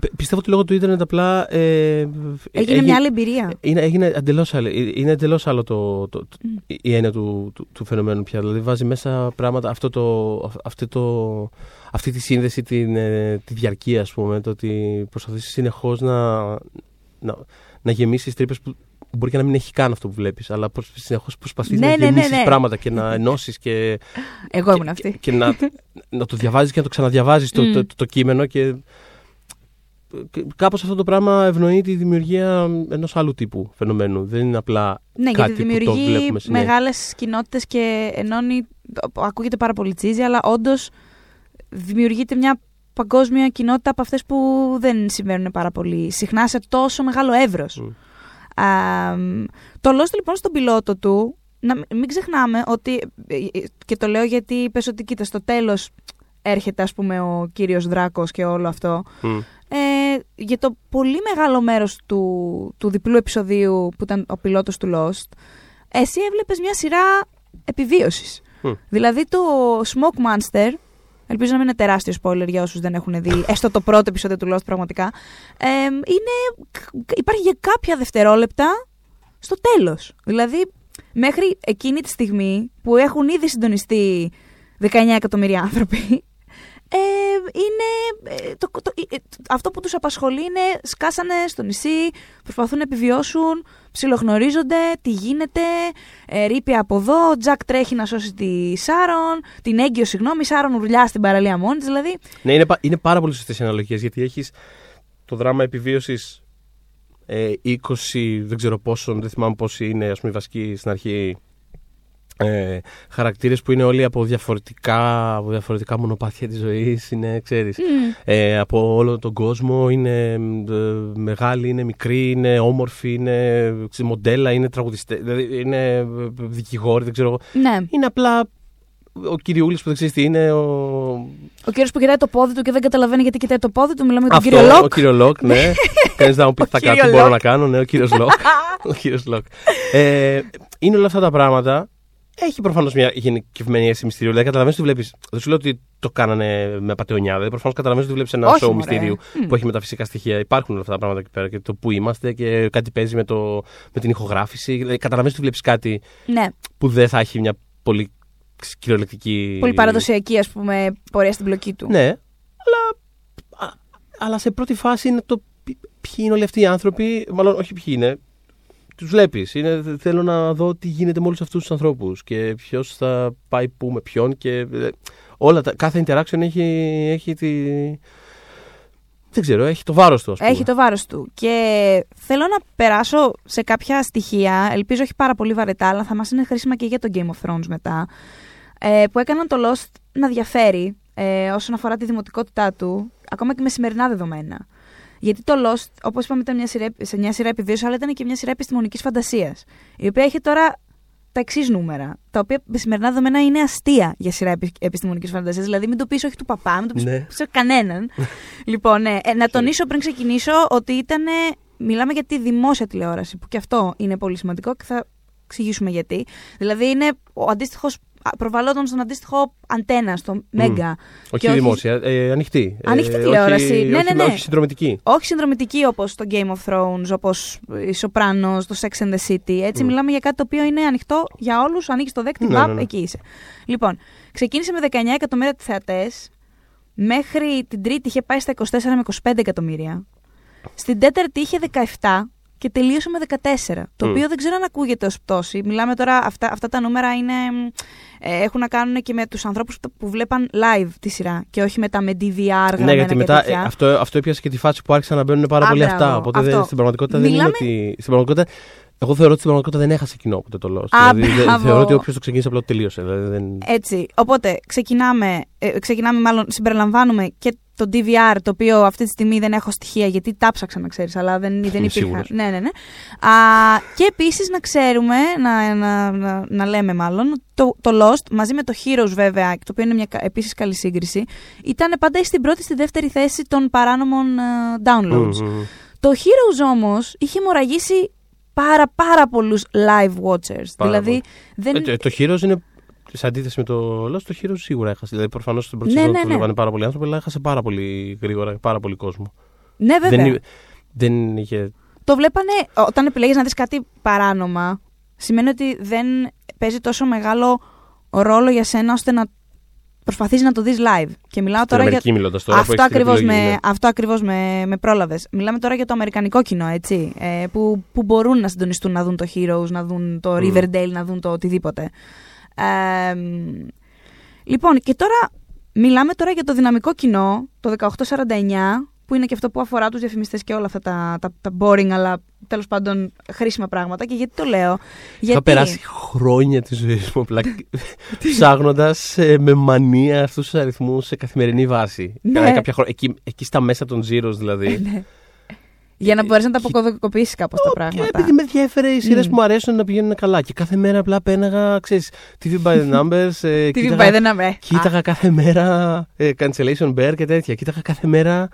π- πιστεύω ότι λόγω του ίντερνετ απλά ε, Έγινε μια άλλη εμπειρία. Είναι, έγινε εντελώς άλλο, ε, είναι εντελώς άλλο το, το, το- Μμ. η έννοια του, του, του φαινομένου πια. Δηλαδή βάζει μέσα πράγματα, αυτό το, αυ- αυτό το, αυτή τη σύνδεση, την, ε, τη διαρκεία ας πούμε, το ότι προσπαθείς συνεχώς να, να, να γεμίσεις τρύπες που μπορεί και να μην έχει καν αυτό που βλέπεις, αλλά προσ- συνεχώς προσπαθείς Ναι, να ναι, ναι, γεμίσεις ναι. πράγματα και να ενώσεις και, Εγώ ήμουν και, αυτή. και, και να, να το διαβάζεις και να το ξαναδιαβάζεις το, Μμ. το, το, το κείμενο και και κάπως αυτό το πράγμα ευνοεί τη δημιουργία ενός άλλου τύπου φαινομένου. Δεν είναι απλά Ναι, κάτι γιατί που το δημιουργεί βλέπουμε συνέχεια. μεγάλες κοινότητες και ενώνει. Ακούγεται πάρα πολύ τσίζι, αλλά όντως δημιουργείται μια παγκόσμια κοινότητα από αυτές που δεν συμβαίνουν πάρα πολύ συχνά σε τόσο μεγάλο εύρος. Μμ. Το Lost λοιπόν στον πιλότο του, να μην- μην ξεχνάμε ότι. ε, ε, και το λέω γιατί είπε ότι κοίτα, στο τέλος έρχεται ας πούμε ο κύριος Δράκος και όλο αυτό. Μμ. Ε, για το πολύ μεγάλο μέρος του, του διπλού επεισοδίου που ήταν ο πιλότος του Lost, εσύ έβλεπες μια σειρά επιβίωσης. Μμ. Δηλαδή το Smoke Monster, ελπίζω να μην είναι τεράστιο spoiler για όσους δεν έχουν δει, έστω το πρώτο επεισόδιο του Lost πραγματικά, ε, είναι, υπάρχει για κάποια δευτερόλεπτα στο τέλος. Δηλαδή μέχρι εκείνη τη στιγμή που έχουν ήδη συντονιστεί 19 εκατομμύρια άνθρωποι, ε, είναι, ε, το, το- ε, αυτό που τους απασχολεί είναι σκάσανε στο νησί, προσπαθούν να επιβιώσουν, ψιλοχνορίζονται, τι γίνεται, ε, ρήπει από εδώ, ο Τζακ τρέχει να σώσει τη Σάρον, την έγκυο συγγνώμη, η Σάρον ουρλιά στην παραλία μόνης της, δηλαδή. Ναι, είναι, πα- είναι πάρα πολύ σωστές οι αναλογίες γιατί έχεις το δράμα επιβίωσης ε, 20, δεν ξέρω πόσο, δεν θυμάμαι πόσοι είναι ας πούμε οι βασικοί στην αρχή ε, χαρακτήρες που είναι όλοι από διαφορετικά, από διαφορετικά μονοπάτια της ζωής, είναι, ξέρεις, ε, από όλο τον κόσμο, είναι ε, μεγάλοι, είναι μικροί, είναι όμορφοι, είναι ξέρεις, μοντέλα, είναι τραγουδιστές, δηλαδή είναι ε, δικηγόροι, δεν ξέρω εγώ. ναι. Είναι απλά ο κυριούλης που δεν ξέρεις τι είναι, ο, Ο κύριος που κοιτάει το πόδι του και δεν καταλαβαίνει γιατί κοιτάει το πόδι του, μιλάμε για τον Αυτό, κύριο Λοκ. Ο κύριο Λοκ, ναι. Κανεί να μου πεις Ο θα κύριο κάνω τι μπορώ Λοκ. να κάνω. Ναι, ο κύριος Λοκ. ο κύριος Λοκ. Ε, είναι όλα αυτά τα πράγματα. Έχει προφανώς μια γενικευμένη αίσθηση μυστηρίου. Δηλαδή, καταλαβαίνεις ότι βλέπει. Δεν σου λέω ότι το κάνανε με απατεωνιά. Δηλαδή, προφανώς καταλαβαίνεις ότι βλέπεις ένα Όχι, show μωρέ. μυστηρίου Μμ. που έχει μεταφυσικά στοιχεία. Υπάρχουν όλα αυτά τα πράγματα εκεί πέρα και το που είμαστε και κάτι παίζει με, το, με την ηχογράφηση. Δηλαδή, καταλαβαίνεις ότι βλέπεις κάτι Ναι, που δεν θα έχει μια πολύ κυριολεκτική. πολύ παραδοσιακή ας πούμε πορεία στην πλοκή του. Ναι, αλλά, α- αλλά σε πρώτη φάση είναι το ποι- ποιοι είναι όλοι αυτοί οι άνθρωποι, μάλλον όχι ποιοι είναι, τους βλέπεις. Είναι, θέλω να δω τι γίνεται με όλους αυτούς τους ανθρώπους και ποιος θα πάει πού με ποιον και ε, όλα τα, κάθε interaction έχει, έχει τη... Δεν ξέρω, έχει το βάρος του ας πούμε. Έχει το βάρος του. Και θέλω να περάσω σε κάποια στοιχεία, ελπίζω όχι πάρα πολύ βαρετά, αλλά θα μας είναι χρήσιμα και για το Game of Thrones μετά, ε, που έκαναν το Lost να διαφέρει ε, όσον αφορά τη δημοτικότητά του, ακόμα και με σημερινά δεδομένα. Γιατί το Lost, όπως είπαμε, ήταν μια σειρά, σε μια σειρά επιβίωσης, αλλά ήταν και μια σειρά επιστημονικής φαντασίας, η οποία είχε τώρα τα εξής νούμερα. Τα οποία με σημερινά δεδομένα είναι αστεία για σειρά επιστημονικής φαντασίας. Δηλαδή, μην το πεις όχι του παπά, μην το πεις Ναι. σε κανέναν. λοιπόν, ναι, ε, να τονίσω πριν ξεκινήσω ότι ήταν. Μιλάμε για τη δημόσια τηλεόραση, που και αυτό είναι πολύ σημαντικό και θα εξηγήσουμε γιατί. Δηλαδή, είναι ο αντίστοιχος. Προβαλλόταν στον αντίστοιχο αντένα, στο Μέγκα. Όχι Και δημόσια, ε, ανοιχτή. Ανοιχτή Ε, τηλεόραση. Όχι, Ναι, όχι, ναι, ναι. όχι συνδρομητική. όχι συνδρομητική όπως το Game of Thrones, όπως η Sopranos, το Sex and the City. Έτσι, Mm. μιλάμε για κάτι το οποίο είναι ανοιχτό για όλους. Ανοίγεις το δέκτη, Ναι, βαπ, ναι, ναι. εκεί είσαι. Λοιπόν, ξεκίνησε με 19 εκατομμύρια θεατές. Μέχρι την τρίτη είχε πάει στα 24 με 25 εκατομμύρια. Στην τέταρτη είχε 17 και τελείωσε με 14. Το Mm. οποίο δεν ξέρω αν ακούγεται ως πτώση. Μιλάμε τώρα, αυτά, αυτά τα νούμερα είναι, ε, έχουν να κάνουν και με τους ανθρώπους που βλέπαν live τη σειρά και όχι μετά με DVR γραμμένα Ναι, γιατί και μετά τέτοια. ε, αυτό, αυτό έπιασε και τη φάση που άρχισαν να μπαίνουν πάρα Α, πολύ μπράβο, αυτά. Οπότε δεν- αυτό. στην πραγματικότητα δεν Μιλάμε- είναι ότι. Στην πραγματικότητα, εγώ θεωρώ ότι στην πραγματικότητα δεν έχασε κοινό ποτέ το Lost. Α, δηλαδή, δεν- μπράβο. θεωρώ ότι όποιος το ξεκίνησε απλά το τελείωσε. Δηλαδή, δεν... Έτσι. Οπότε ξεκινάμε, ε, ξεκινάμε μάλλον, συμπεριλαμβάνουμε και το DVR, το οποίο αυτή τη στιγμή δεν έχω στοιχεία γιατί τα ψάξα να ξέρεις, αλλά δεν, δεν Είμαι υπήρχαν. σίγουρος. Ναι, ναι, ναι. Α, και επίσης να ξέρουμε, να, να, να, να λέμε μάλλον, το, το Lost μαζί με το Heroes βέβαια, το οποίο είναι μια επίσης καλή σύγκριση, ήταν πάντα ή στην πρώτη στη δεύτερη θέση των παράνομων ε, downloads. Μμμ. Το Heroes όμως είχε μοραγήσει πάρα πάρα πολλούς live watchers. Πάρα δηλαδή δεν... Ε, το- το Heroes είναι. Σε αντίθεση με το Lost, το Heroes σίγουρα έχασε. Δηλαδή, προφανώς στην πρώτη Ναι, σεζόν ναι, το ναι. βλέπανε πάρα πολλοί άνθρωποι, αλλά έχασε πάρα πολύ γρήγορα, πάρα πολύ κόσμο. ναι, βέβαια. Δεν, εί- δεν είχε. Το βλέπανε όταν επιλέγεις να δεις κάτι παράνομα, σημαίνει ότι δεν παίζει τόσο μεγάλο ρόλο για σένα ώστε να προσπαθείς να το δεις live. Και μιλάω Στην τώρα για. Αμερική μιλώντας τώρα. που Αυτό έχεις την ακριβώς, επιλογή, με, ναι. αυτό ακριβώς με, με πρόλαβες. Μιλάμε τώρα για το αμερικανικό κοινό, έτσι, ε, που, που μπορούν να συντονιστούν να δουν το Heroes, να δουν το Μμ. Riverdale, να δουν το οτιδήποτε. Ε, λοιπόν, και τώρα μιλάμε τώρα για το δυναμικό κοινό, το 1849, που είναι και αυτό που αφορά τους διαφημιστές και όλα αυτά τα, τα, τα boring, αλλά τέλος πάντων χρήσιμα πράγματα. Και γιατί το λέω. Γιατί... Είχα περάσει χρόνια της ζωής μου απλά ψάχνοντας με μανία αυτούς τους αριθμούς σε καθημερινή βάση. Ναι. Κάνα κάποια χρόνια. Εκεί, εκεί στα μέσα των zeros δηλαδή. Ναι. Για να μπορέσει να τα αποκωδικοποιήσει κάπως τα Και πράγματα. επειδή με ενδιαφέρε οι σειρές Μμ. που μου αρέσουν να πηγαίνουν καλά. Και κάθε μέρα απλά πέναγα, ξέρεις, TV by the numbers. ε, Τι κοίταγα- πάει, δεν αμε. Κοίταγα κάθε μέρα ε, cancellation bear και τέτοια. Κοίταγα κάθε μέρα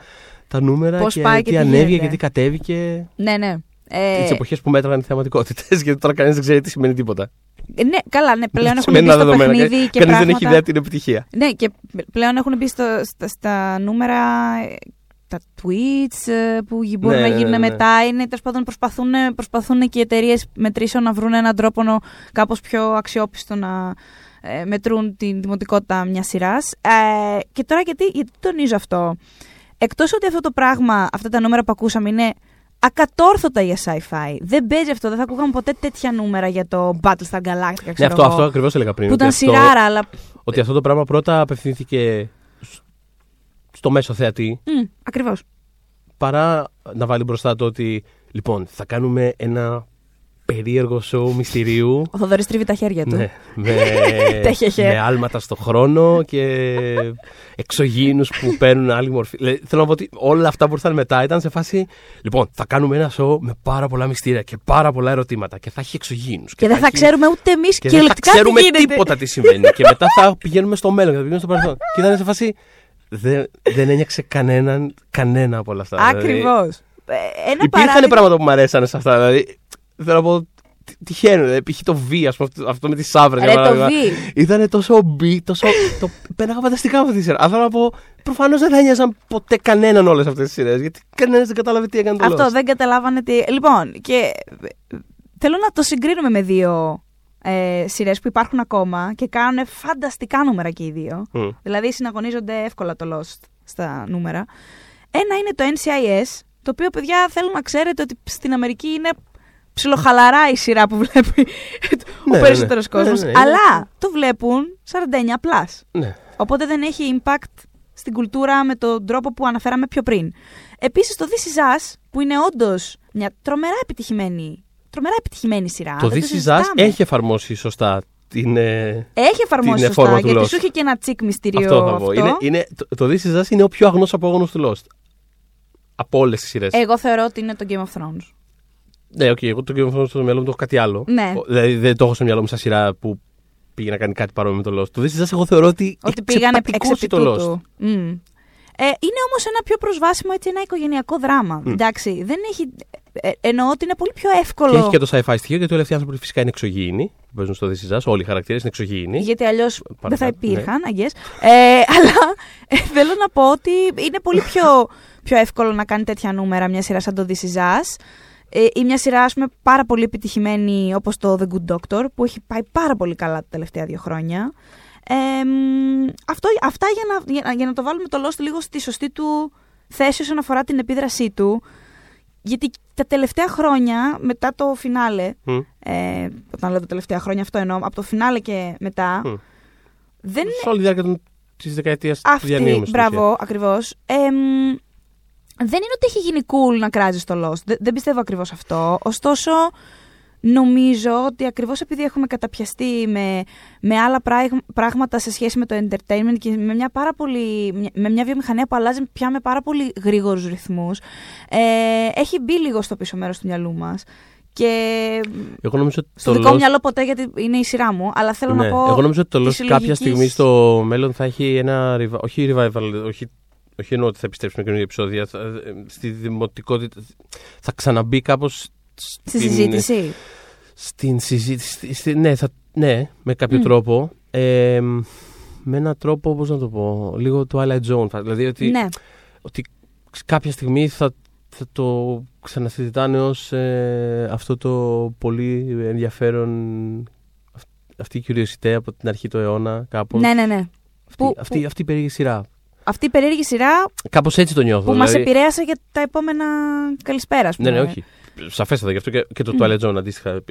τα νούμερα Πώς και πάει και τι τι ανέβηκε γίνεται. και τι κατέβηκε. Ναι, ναι. Ε, Τις εποχές που μέτραγαν οι θεαματικότητες. Γιατί τώρα κανείς δεν ξέρει τι σημαίνει τίποτα. ναι, καλά, ναι, πλέον έχουν Σημαίνει μπει ένα στο δεδομένα. παιχνίδι και Κανείς δεν πράγματα... έχει ιδέα την επιτυχία. Ναι, και πλέον έχουν μπει στο, στα, στα νούμερα ε, τα tweets ε, που γι- μπορούν Ναι, να γίνουν ναι, ναι. μετά. Είναι, τέλος πάντων, προσπαθούν, προσπαθούν και οι εταιρείες μετρήσεων να βρουν έναν τρόπο νο- κάπως πιο αξιόπιστο να ε, μετρούν την δημοτικότητα μιας σειράς. Ε, και τώρα γιατί, γιατί τονίζω αυτό. Εκτός ότι αυτό το πράγμα, αυτά τα νούμερα που ακούσαμε είναι ακατόρθωτα για sci-fi. Δεν παίζει αυτό. Δεν θα ακούγαμε ποτέ τέτοια νούμερα για το Battlestar Galactica, ξέρω Ναι, αυτό, εγώ, αυτό ακριβώς έλεγα πριν. που ότι ήταν αυτό- σειράρα, αλλά Ότι αυτό το πράγμα πρώτα απευθύνθηκε σ- στο μέσο θεατή Μμ, ακριβώς. παρά να βάλει μπροστά το ότι λοιπόν θα κάνουμε ένα περίεργο σοου μυστηρίου Ο Θοδωρής τρίβει τα χέρια του. ναι, με, Τέχεχε. με άλματα στο χρόνο και εξωγήινους που παίρνουν άλλη μορφή. Δηλαδή, θέλω να πω ότι όλα αυτά που ήρθαν μετά ήταν σε φάση λοιπόν θα κάνουμε ένα σοου με πάρα πολλά μυστήρια και πάρα πολλά ερωτήματα και θα έχει εξωγήινους Και δεν θα έχει- ξέρουμε ούτε εμείς και δεν θα κυριολεκτικά ξέρουμε τι γίνεται. τίποτα τι συμβαίνει. και μετά θα πηγαίνουμε στο μέλλον και θα πηγαίνουμε στο παρελθόν. Και ήταν σε φάση. Δεν, δεν ένιωξε κανέναν, κανένα από όλα αυτά. Δηλαδή, Ακριβώς. Ένα υπήρχαν παράδειγμα. πράγματα που μου αρέσανε σε αυτά. Δηλαδή, θέλω να πω. τι- Τυχαίνουν. Δηλαδή, π.χ. το V, ας πούμε, αυτό- αυτό με τις σαύρε. Ρε το V. Ήταν τόσο B, τόσο. το πέραγα φανταστικά από αυτή τη σειρά. Αλλά θέλω να πω, προφανώς δεν θα ένοιαζαν ποτέ κανέναν όλες αυτές τις σειρές. Γιατί κανένας δεν κατάλαβε τι έκανε το Αυτό Lost. δεν καταλάβανε τι. Λοιπόν, και ε, θέλω να το συγκρίνουμε με δύο ε, σειρές που υπάρχουν ακόμα και κάνουν φανταστικά νούμερα και οι δύο. Μμ. Δηλαδή συναγωνίζονται εύκολα το Lost στα νούμερα. Ένα είναι το NCIS, το οποίο παιδιά θέλω να ξέρετε ότι στην Αμερική είναι ψιλοχαλαρά η σειρά που βλέπει ο ναι, περισσότερος ναι. κόσμος. Ναι, ναι, είναι- Αλλά το βλέπουν 49 plus. Ναι. Οπότε δεν έχει impact στην κουλτούρα με τον τρόπο που αναφέραμε πιο πριν. Επίσης το This Is Us, που είναι όντως μια τρομερά επιτυχημένη, τρομερά επιτυχημένη σειρά. Το δεν This Is Us συζητάμε. έχει εφαρμόσει σωστά την. ε, Έχει εφαρμόσει την σωστά, φόρμα του γιατί Lost. σου είχε και ένα τσικ μυστήριο Αυτό θα πω. αυτό. Είναι, είναι, το, το This Is Us είναι ο πιο αγνός απόγονος του Lost. Από όλες τις σειρές. Εγώ θεωρώ ότι είναι το Game of Thrones. Ναι, οκ, εγώ το Game of Thrones στο μυαλό μου το έχω κάτι άλλο. Ναι. Ο- Δηλαδή δεν το έχω στο μυαλό μου σαν σειρά που πήγε να κάνει κάτι παρόμοιο με το Lost. Το This Is Us εγώ θεωρώ ότι. Ότι πήγανε εξ εξεπατικώσει επί τούτου. το Lost. Μμ. Ε, είναι όμως ένα πιο προσβάσιμο έτσι, ένα οικογενειακό δράμα. Εντάξει, δεν έχει. Ε, εννοώ ότι είναι πολύ πιο εύκολο. Και έχει και το sci-fi στοιχείο γιατί όλοι αυτοί οι άνθρωποι φυσικά είναι εξωγήινοι. Που παίζουν στο This Is Us. Όλοι οι χαρακτήρες είναι εξωγήινοι. Γιατί αλλιώς δεν θα Παρακάτω, υπήρχαν, I guess. Ε, αλλά ε, θέλω να πω ότι είναι πολύ πιο, πιο εύκολο να κάνει τέτοια νούμερα μια σειρά σαν το This Is Us. Ε, ή μια σειρά, ας πούμε, πάρα πολύ επιτυχημένη όπως το The Good Doctor, που έχει πάει πάρα πολύ καλά τα τελευταία δύο χρόνια. Ε, μ, αυτό, αυτά για να, για, να- για να το βάλουμε το Lost λίγο στη σωστή του θέση όσον αφορά την επίδρασή του. Γιατί τα τελευταία χρόνια, μετά το φινάλε, Μμ. ε, όταν λέω τα τελευταία χρόνια αυτό εννοώ, από το φινάλε και μετά, Μμ. δεν είναι Σε όλη τη διάρκεια της δεκαετίας του αυτή, διανύουμε. στην μπράβο, ακριβώς. Εμ, δεν είναι ότι έχει γίνει cool να κράζεις το Lost. Δεν, δεν πιστεύω ακριβώς αυτό. Ωστόσο, νομίζω ότι ακριβώς επειδή έχουμε καταπιαστεί με, με άλλα πράγ- πράγματα σε σχέση με το entertainment και με μια, πάρα πολύ, με μια βιομηχανία που αλλάζει πια με πάρα πολύ γρήγορους ρυθμούς, ε, έχει μπει λίγο στο πίσω μέρος του μυαλού μας. Και Εγώ νομίζω ότι στο το δικό μου Lost- μυαλό ποτέ γιατί είναι η σειρά μου, αλλά θέλω ναι, να πω... Εγώ νομίζω ότι το της Lost κάποια συλλογικής- στιγμή στο μέλλον θα έχει ένα. revi- Όχι revival, όχι, όχι εννοώ ότι θα επιστρέψει με καινούργια επεισόδια. Θα, ε, στη δημοτικότητα. Θα ξαναμπεί κάπως. Στη συζήτηση. Στην συζήτηση. στη- στη- ναι, θα, ναι, με κάποιο Μμ. τρόπο. Ε, με έναν τρόπο, πώς να το πω, λίγο Twilight Zone. θα- Δηλαδή ότι, Ναι. ότι κάποια στιγμή θα, θα το ξανασυζητάνε ως ε, αυτό το πολύ ενδιαφέρον αυ- αυτή η κυριοσιτέ από την αρχή του αιώνα κάπως. ναι, ναι, ναι. Αυτή, Που- αυτή, αυτή η περίεργη σειρά. Αυτή η περίεργη σειρά Κάπως έτσι το νιώθω. που μας δηλαδή. επηρέασε για τα επόμενα καλησπέρα, ας Ναι, πούμε. ναι, όχι. Σαφέστατα, γι' αυτό και, και το Μμ. Twilight Zone αντίστοιχα ε,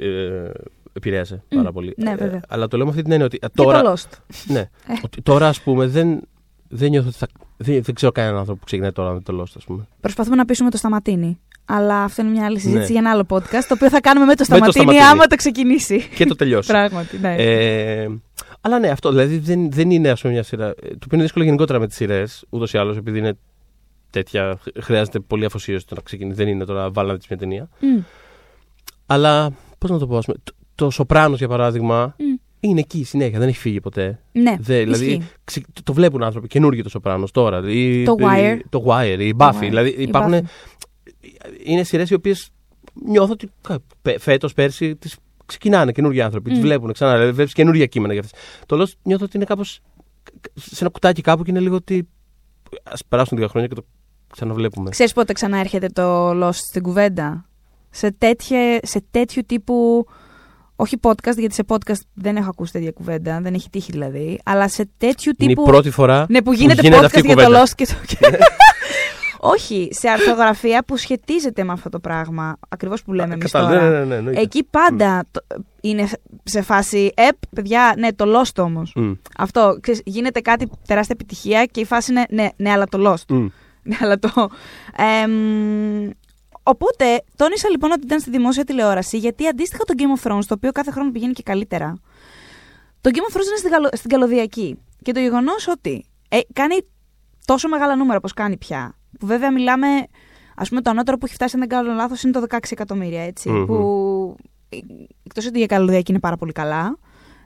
επηρέασε Μμ. πάρα πολύ. Ναι, Ε, βέβαια. αλλά το λέω με αυτή την έννοια ότι ε, Και τώρα, το Lost. ναι, Ε. ότι τώρα ας πούμε δεν, δεν νιώθω ότι θα... Δεν, δεν ξέρω κανέναν άνθρωπο που ξεκινάει τώρα με το Lost, ας πούμε. Προσπαθούμε να πείσουμε το Σταματίνι. Αλλά αυτό είναι μια άλλη συζήτηση Ναι. για ένα άλλο podcast, το οποίο θα κάνουμε με το το Σταματίνι, Σταματίνι. άμα το ξεκινήσει. και το τελειώσει. Πράγματι, ναι. Ε, αλλά ναι, αυτό δηλαδή δεν, δεν είναι ας πούμε, μια σειρά. ε, Το οποίο είναι δύσκολο γενικότερα με τις σειρές, ούτως ή άλλως, επειδή είναι τέτοια. χρ- Χρειάζεται πολύ αφοσίωση το να ξεκινήσει. Δεν είναι τώρα βάλα να δεις μια ταινία. Μμ. Αλλά πώς να το πω, ας πούμε, το, το Σοπράνο για παράδειγμα Μμ. είναι εκεί συνέχεια, δεν έχει φύγει ποτέ. Ναι, Δε, δηλαδή ισχύει. ξε- το, το βλέπουν άνθρωποι καινούργιο το Σοπράνο τώρα. Ή, Το Wire. ή- το Wire, η Το Buffy. Wire, Δηλαδή η υπάρχουν. Buffy. Είναι σειρές οι οποίες νιώθω ότι φέτος, πέρσι, τις ξεκινάνε καινούργιοι άνθρωποι, τις Μμ. βλέπουν ξανά. Δηλαδή βλέπεις καινούργια κείμενα για αυτές. Το Lost νιώθω ότι είναι κάπως σε ένα κουτάκι κάπου και είναι λίγο ότι. Α περάσουν δύο χρόνια και το ξαναβλέπουμε. Ξέρεις πότε ξανά έρχεται το Lost στην κουβέντα; Σε, τέτοιε, σε τέτοιου τύπου. Όχι podcast, γιατί σε podcast δεν έχω ακούσει τέτοια κουβέντα. Δεν έχει τύχει δηλαδή. Αλλά σε τέτοιου Είναι η τύπου. πρώτη φορά Ναι, που γίνεται γίνεται podcast αυτή η για το κουβέντα. Lost και το. Όχι, σε αρθογραφία που σχετίζεται με αυτό το πράγμα. Ακριβώς που λέμε εμείς Κατάλαβα. τώρα. Ναι, ναι, ναι, εννοείται. Εκεί πάντα το- είναι σε φάση. Επ, παιδιά, ναι, το Lost όμως. Μμ, Αυτό. Ξέρεις, γίνεται κάτι τεράστια επιτυχία και η φάση είναι. Ναι, ναι αλλά το Lost. μμ. Ναι, αλλά το. εμ, οπότε, τόνισα λοιπόν ότι ήταν στη δημόσια τηλεόραση, γιατί αντίστοιχα το Game of Thrones, το οποίο κάθε χρόνο πηγαίνει και καλύτερα, το Game of Thrones είναι στην, καλο- στην καλωδιακή. Και το γεγονός ότι ε, κάνει τόσο μεγάλα νούμερα όπως κάνει πια, που βέβαια μιλάμε, ας πούμε, το ανώτερο που έχει φτάσει, αν δεν κάνω λάθος, είναι το 16 εκατομμύρια, έτσι. Μμμ. Που εκτός ότι για καλωδιακή είναι πάρα πολύ καλά.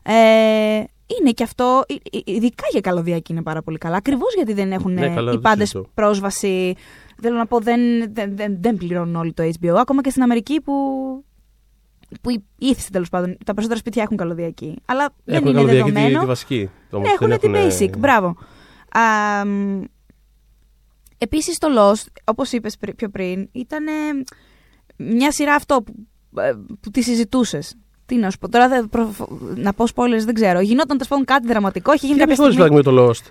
Ε, είναι και αυτό, ε, ε, ειδικά για καλωδιακή είναι πάρα πολύ καλά. Ακριβώς γιατί δεν έχουν Ναι, ε, καλά, οι δεν πάντες συζητώ. πρόσβαση. Θέλω να πω, δεν, δεν, δεν, δεν πληρώνουν όλοι το HBO. Ακόμα και στην Αμερική που. που ήθιστε τέλος πάντων. Τα περισσότερα σπίτια έχουν καλωδιακή. Αλλά δεν Έχουν είναι καλωδιακή τη, δεδομένο. τη βασική. όμως, Ναι, έχουν δεν τη έχουνε- basic. Μπράβο. Α, μ, επίσης το Lost, όπως είπες πρι- πιο πριν, ήταν μια σειρά αυτό που, ε, που τη συζητούσες. Τι να σου πω, τώρα δεν προ- να πω spoilers δεν ξέρω. Γινόταν τέλος πάντων κάτι δραματικό, είχε γίνει Και κάποια δεν στιγμή. με το Lost;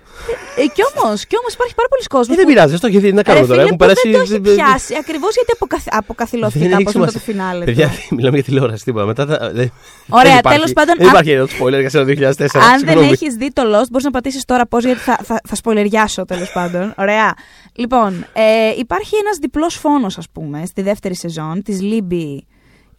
Ε, κι όμως, κι όμως υπάρχει πάρα πολλοί κόσμος Ε, δεν που- πειράζει, αυτό γιατί να Ρε κάνουμε τώρα. φίλε, Έχουν που περάσει. δεν το έχει πιάσει, ακριβώς γιατί αποκαθ... αποκαθηλώθηκα Δεν έχει από το σημασία. φινάλε. Παιδιά, του. μιλάμε για τηλεόραση τίποτα. Μετά τα... δεν- Ωραία, δεν υπάρχει- τέλος πάντων, Δεν αν- υπάρχει εδώ το spoiler για σένα το 2004. Αν δεν συγγνώμη. έχεις δει το Lost, μπορείς να πατήσεις τώρα πώ, γιατί θα, θα, θα σποϊλεριάσω τέλος πάντων. Ωραία. Λοιπόν, ε, υπάρχει ένας διπλός φόνος, ας πούμε, στη δεύτερη σεζόν της Λίμπη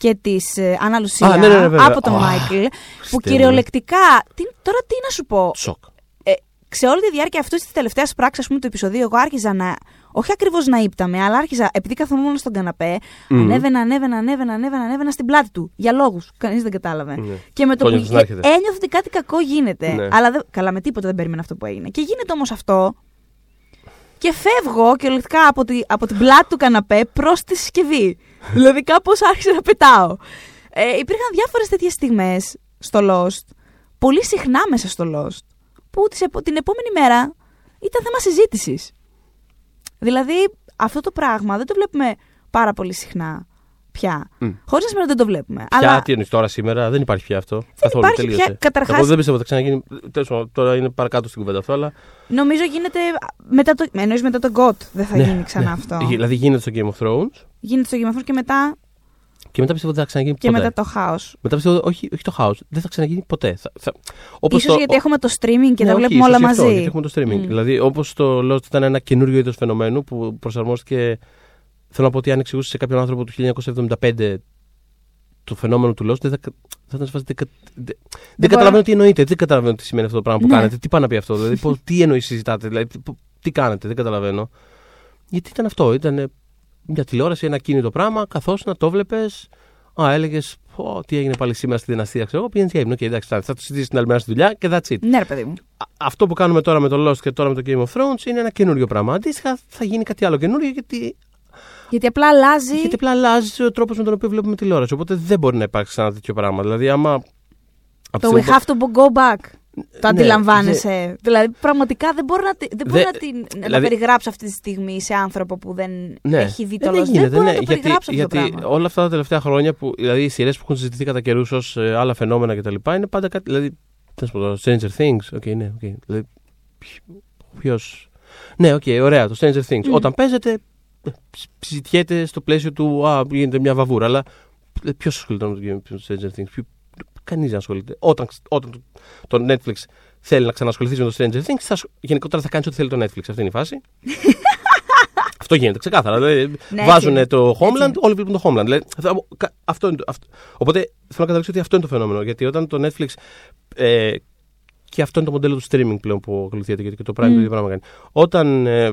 και της ε, Άννα Λουσία Α, ναι, ναι, ναι, βέβαια. από τον Α, Μάικλ. Που Χριστέ μου. κυριολεκτικά. Τι, τώρα τι να σου πω; Σοκ. Ε, σε όλη τη διάρκεια αυτής της τελευταίας πράξης του επεισοδίου, εγώ άρχιζα να. Όχι ακριβώς να ύπταμε, αλλά άρχιζα, επειδή καθόμουν στον καναπέ, Μμμ. ανέβαινα, ανέβαινα, ανέβαινα, ανέβαινα, ανέβαινα στην πλάτη του. Για λόγους. Κανείς δεν κατάλαβε. Ναι. Και με το, Το που νιώθεις να έρχεται. ένιωθα ότι κάτι κακό γίνεται. Ναι. Αλλά δεν, καλά, με τίποτα δεν περίμενα αυτό που έγινε. Και γίνεται όμως αυτό. Και φεύγω κυριολεκτικά από, τη, από την πλάτη του καναπέ προς τη συσκευή. δηλαδή κάπως άρχισε να πετάω. Ε, υπήρχαν διάφορες τέτοιες στιγμές στο Lost. Πολύ συχνά μέσα στο Lost. Που τις επο- την επόμενη μέρα ήταν θέμα συζήτησης. Δηλαδή αυτό το πράγμα δεν το βλέπουμε πάρα πολύ συχνά πια. Μμ. Χωρίς να σημαίνει ότι δεν το βλέπουμε. Πια, Αλλά τι εννοείς τώρα σήμερα, δεν υπάρχει πια αυτό. Καθόλου, υπάρχει τελείωσε. πια, καταρχάς- Εγώ δεν πιστεύω ότι θα ξαναγίνει. Τέλος πάντων, τώρα είναι παρακάτω στην κουβέντα αυτό, αλλά. νομίζω γίνεται μετά το, εννοείς μετά το GOT δεν θα Ναι, γίνει ξανά ναι. αυτό. Δηλαδή γίνεται στο Game of Thrones Γίνεται στο Game of Thrones και μετά, και μετά πιστεύω ότι θα ξαναγίνει και ποτέ. μετά το χάος. Μετά πιστεύω όχι, όχι το house, δεν θα ξαναγίνει ποτέ. Θα, θα... Όπως Ίσως το- γιατί έχουμε το streaming και Ναι, τα όχι, βλέπουμε ίσως όλα γι' αυτό, μαζί. γιατί έχουμε το streaming. Μμ. Δηλαδή, όπως το Lost ήταν ένα καινούριο είδος φαινομένου που προσαρμόστηκε. Θέλω να πω ότι αν εξηγούσε σε κάποιον άνθρωπο του 1975 το φαινόμενο του Lost, δεν θα, θα ήταν σε φάση, δεν, κα- δεν, δεν μπορώ- καταλαβαίνω τι εννοείτε, δεν καταλαβαίνω τι σημαίνει αυτό το πράγμα που Ναι. κάνετε, τι πάει να πει αυτό, δηλαδή, πώς- τι εννοείς συζητάτε, δηλαδή, τι- τι κάνετε, δεν καταλαβαίνω. Γιατί ήταν αυτό, ήταν μια τηλεόραση, ένα κίνητο πράγμα, καθώς να το βλέπει. Α, έλεγες, τι έγινε πάλι σήμερα στη δυναστεία, ξέρω εγώ, πήγαινε και έμεινε. Okay, εντάξει, θα θα το συζητήσεις την άλλη μέρα στη δουλειά και that's it. Ναι, ρε παιδί μου. Α- αυτό που κάνουμε τώρα με το Lost και τώρα με το Game of Thrones είναι ένα καινούριο πράγμα. Αντίστοιχα, θα γίνει κάτι άλλο καινούριο γιατί, Γιατί απλά αλλάζει. γιατί απλά αλλάζει ο τρόπος με τον οποίο βλέπουμε τηλεόραση. Οπότε δεν μπορεί να υπάρξει ένα τέτοιο πράγμα. Δηλαδή, άμα. από Το τη we στιγμή have to go back. Το Ναι, αντιλαμβάνεσαι. Δηλαδή, πραγματικά δεν μπορώ να, τη- δεν μπορώ Δε- να, την, να δηλαδή- περιγράψω αυτή τη στιγμή σε άνθρωπο που δεν Ναι. έχει δει Ε, το δεν Lost. γίνεται, δεν μπορώ ναι, να το γιατί, περιγράψω αυτό γιατί το πράγμα. όλα αυτά τα τελευταία χρόνια που. Δηλαδή, οι σειρές που έχουν συζητηθεί κατά καιρούς ως άλλα φαινόμενα κτλ. είναι πάντα κάτι. Δηλαδή, τι να σου πω τώρα, Stranger Things. OK, ναι, οκ. Δηλαδή, Ποιο. Ναι, οκ, ωραία, το Stranger Things. Μμ. Όταν παίζεται, ε, ψ- συζητιέται στο πλαίσιο του. Α, γίνεται μια βαβούρα. Αλλά ποιος ασχολείται με το Stranger Things. Κανείς δεν ασχολείται. Όταν, όταν το, το Netflix θέλει να ξανασχοληθεί με το Stranger Things, θα, ασχ- γενικότερα θα κάνει ό,τι θέλει το Netflix. Αυτή είναι η φάση. Αυτό γίνεται ξεκάθαρα. Δηλαδή, Ναι, βάζουν έτσι το είναι. Homeland, Έτσι είναι. όλοι βλέπουν το Homeland. Δηλαδή, θα- κα- αυτό είναι το, αυτό. Οπότε θέλω να καταλήξω ότι αυτό είναι το φαινόμενο. Γιατί όταν το Netflix. Ε, και αυτό είναι το μοντέλο του streaming πλέον που ακολουθείται γιατί και το Prime Μμ. το ίδιο πράγμα κάνει. Όταν ε,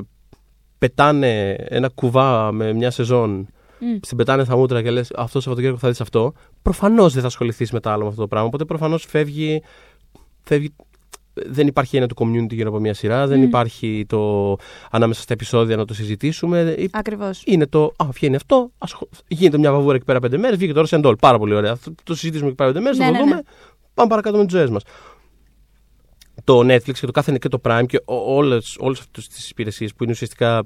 πετάνε ένα κουβά με μια σεζόν, Μμ. στην πετάνε στα μούτρα και λες αυτό το Σαββατοκύριακο θα δεις αυτό, προφανώς δεν θα ασχοληθείς μετά άλλο με αυτό το πράγμα. Οπότε προφανώς φεύγει, φεύγει. Δεν υπάρχει ένα του community γύρω από μια σειρά, δεν Μμ. υπάρχει το ανάμεσα στα επεισόδια να το συζητήσουμε. Ή- Ακριβώς. είναι το. Α, βγαίνει αυτό. ασχο- Γίνεται μια βαβούρα εκεί πέρα πέντε μέρες. Βγήκε τώρα σε εντόλ. Πάρα πολύ ωραία. Θα το συζητήσουμε εκεί πέρα πέντε μέρες. Ναι, θα το ναι, δούμε. ναι. Πάμε παρακάτω με τις ζωές μας. Το Netflix και το κάθε και το Prime και όλες αυτές τις υπηρεσίες που είναι ουσιαστικά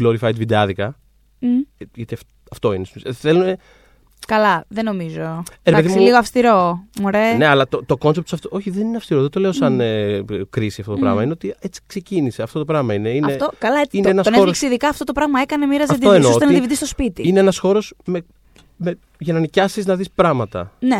glorified βιντεάδικα. Μμ. ε, Γιατί αυ- αυτό είναι. Ε, Θέλουν. Καλά, δεν νομίζω. παιδί Εντάξει, μου- λίγο αυστηρό. Μωρέ. Ναι, αλλά το, το concept του αυτό. Όχι, δεν είναι αυστηρό. Δεν το λέω σαν Μμ. ε, κρίση αυτό το Μμ. πράγμα. Είναι ότι έτσι ξεκίνησε. Αυτό το πράγμα είναι. είναι αυτό, καλά, έτσι, είναι το, ένας το Netflix χώρος- ειδικά αυτό το πράγμα έκανε, μοίραζε Αυτό DVD, εννοώ, σου στέλνε ότι DVD στο σπίτι. είναι ένας χώρος με, με, για να νοικιάσεις να δεις πράγματα. Ναι,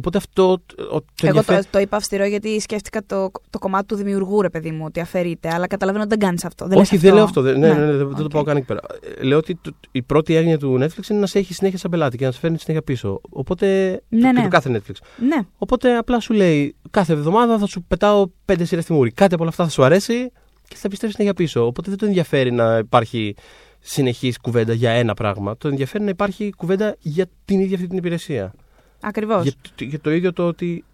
Οπότε αυτό. Το, το εγώ ενδιαφέρον- το, το είπα αυστηρό γιατί σκέφτηκα το, το κομμάτι του δημιουργού, ρε παιδί μου, ότι αφαιρείται. Αλλά καταλαβαίνω ότι δεν κάνεις αυτό. Δεν Όχι, λες δεν λέω αυτό. Δεν, ναι, Ναι. ναι, ναι, δεν, δεν το Οκ. πάω καν εκεί πέρα. Ε, Λέω ότι το- η πρώτη έννοια του Netflix είναι να σε έχει συνέχεια σαν πελάτη και να σε φέρνει συνέχεια πίσω. Οπότε. Ναι, και ναι. το κάθε Netflix. Ναι, Οπότε απλά σου λέει κάθε εβδομάδα θα σου πετάω πέντε σειρές στη μούρη. Κάτι από όλα αυτά θα σου αρέσει και θα επιστρέψεις συνέχεια πίσω. Οπότε δεν το ενδιαφέρει να υπάρχει συνεχής κουβέντα για ένα πράγμα. Το ενδιαφέρει να υπάρχει κουβέντα για την ίδια αυτή την υπηρεσία. Ακριβώς. Για, το- για το ίδιο το ότι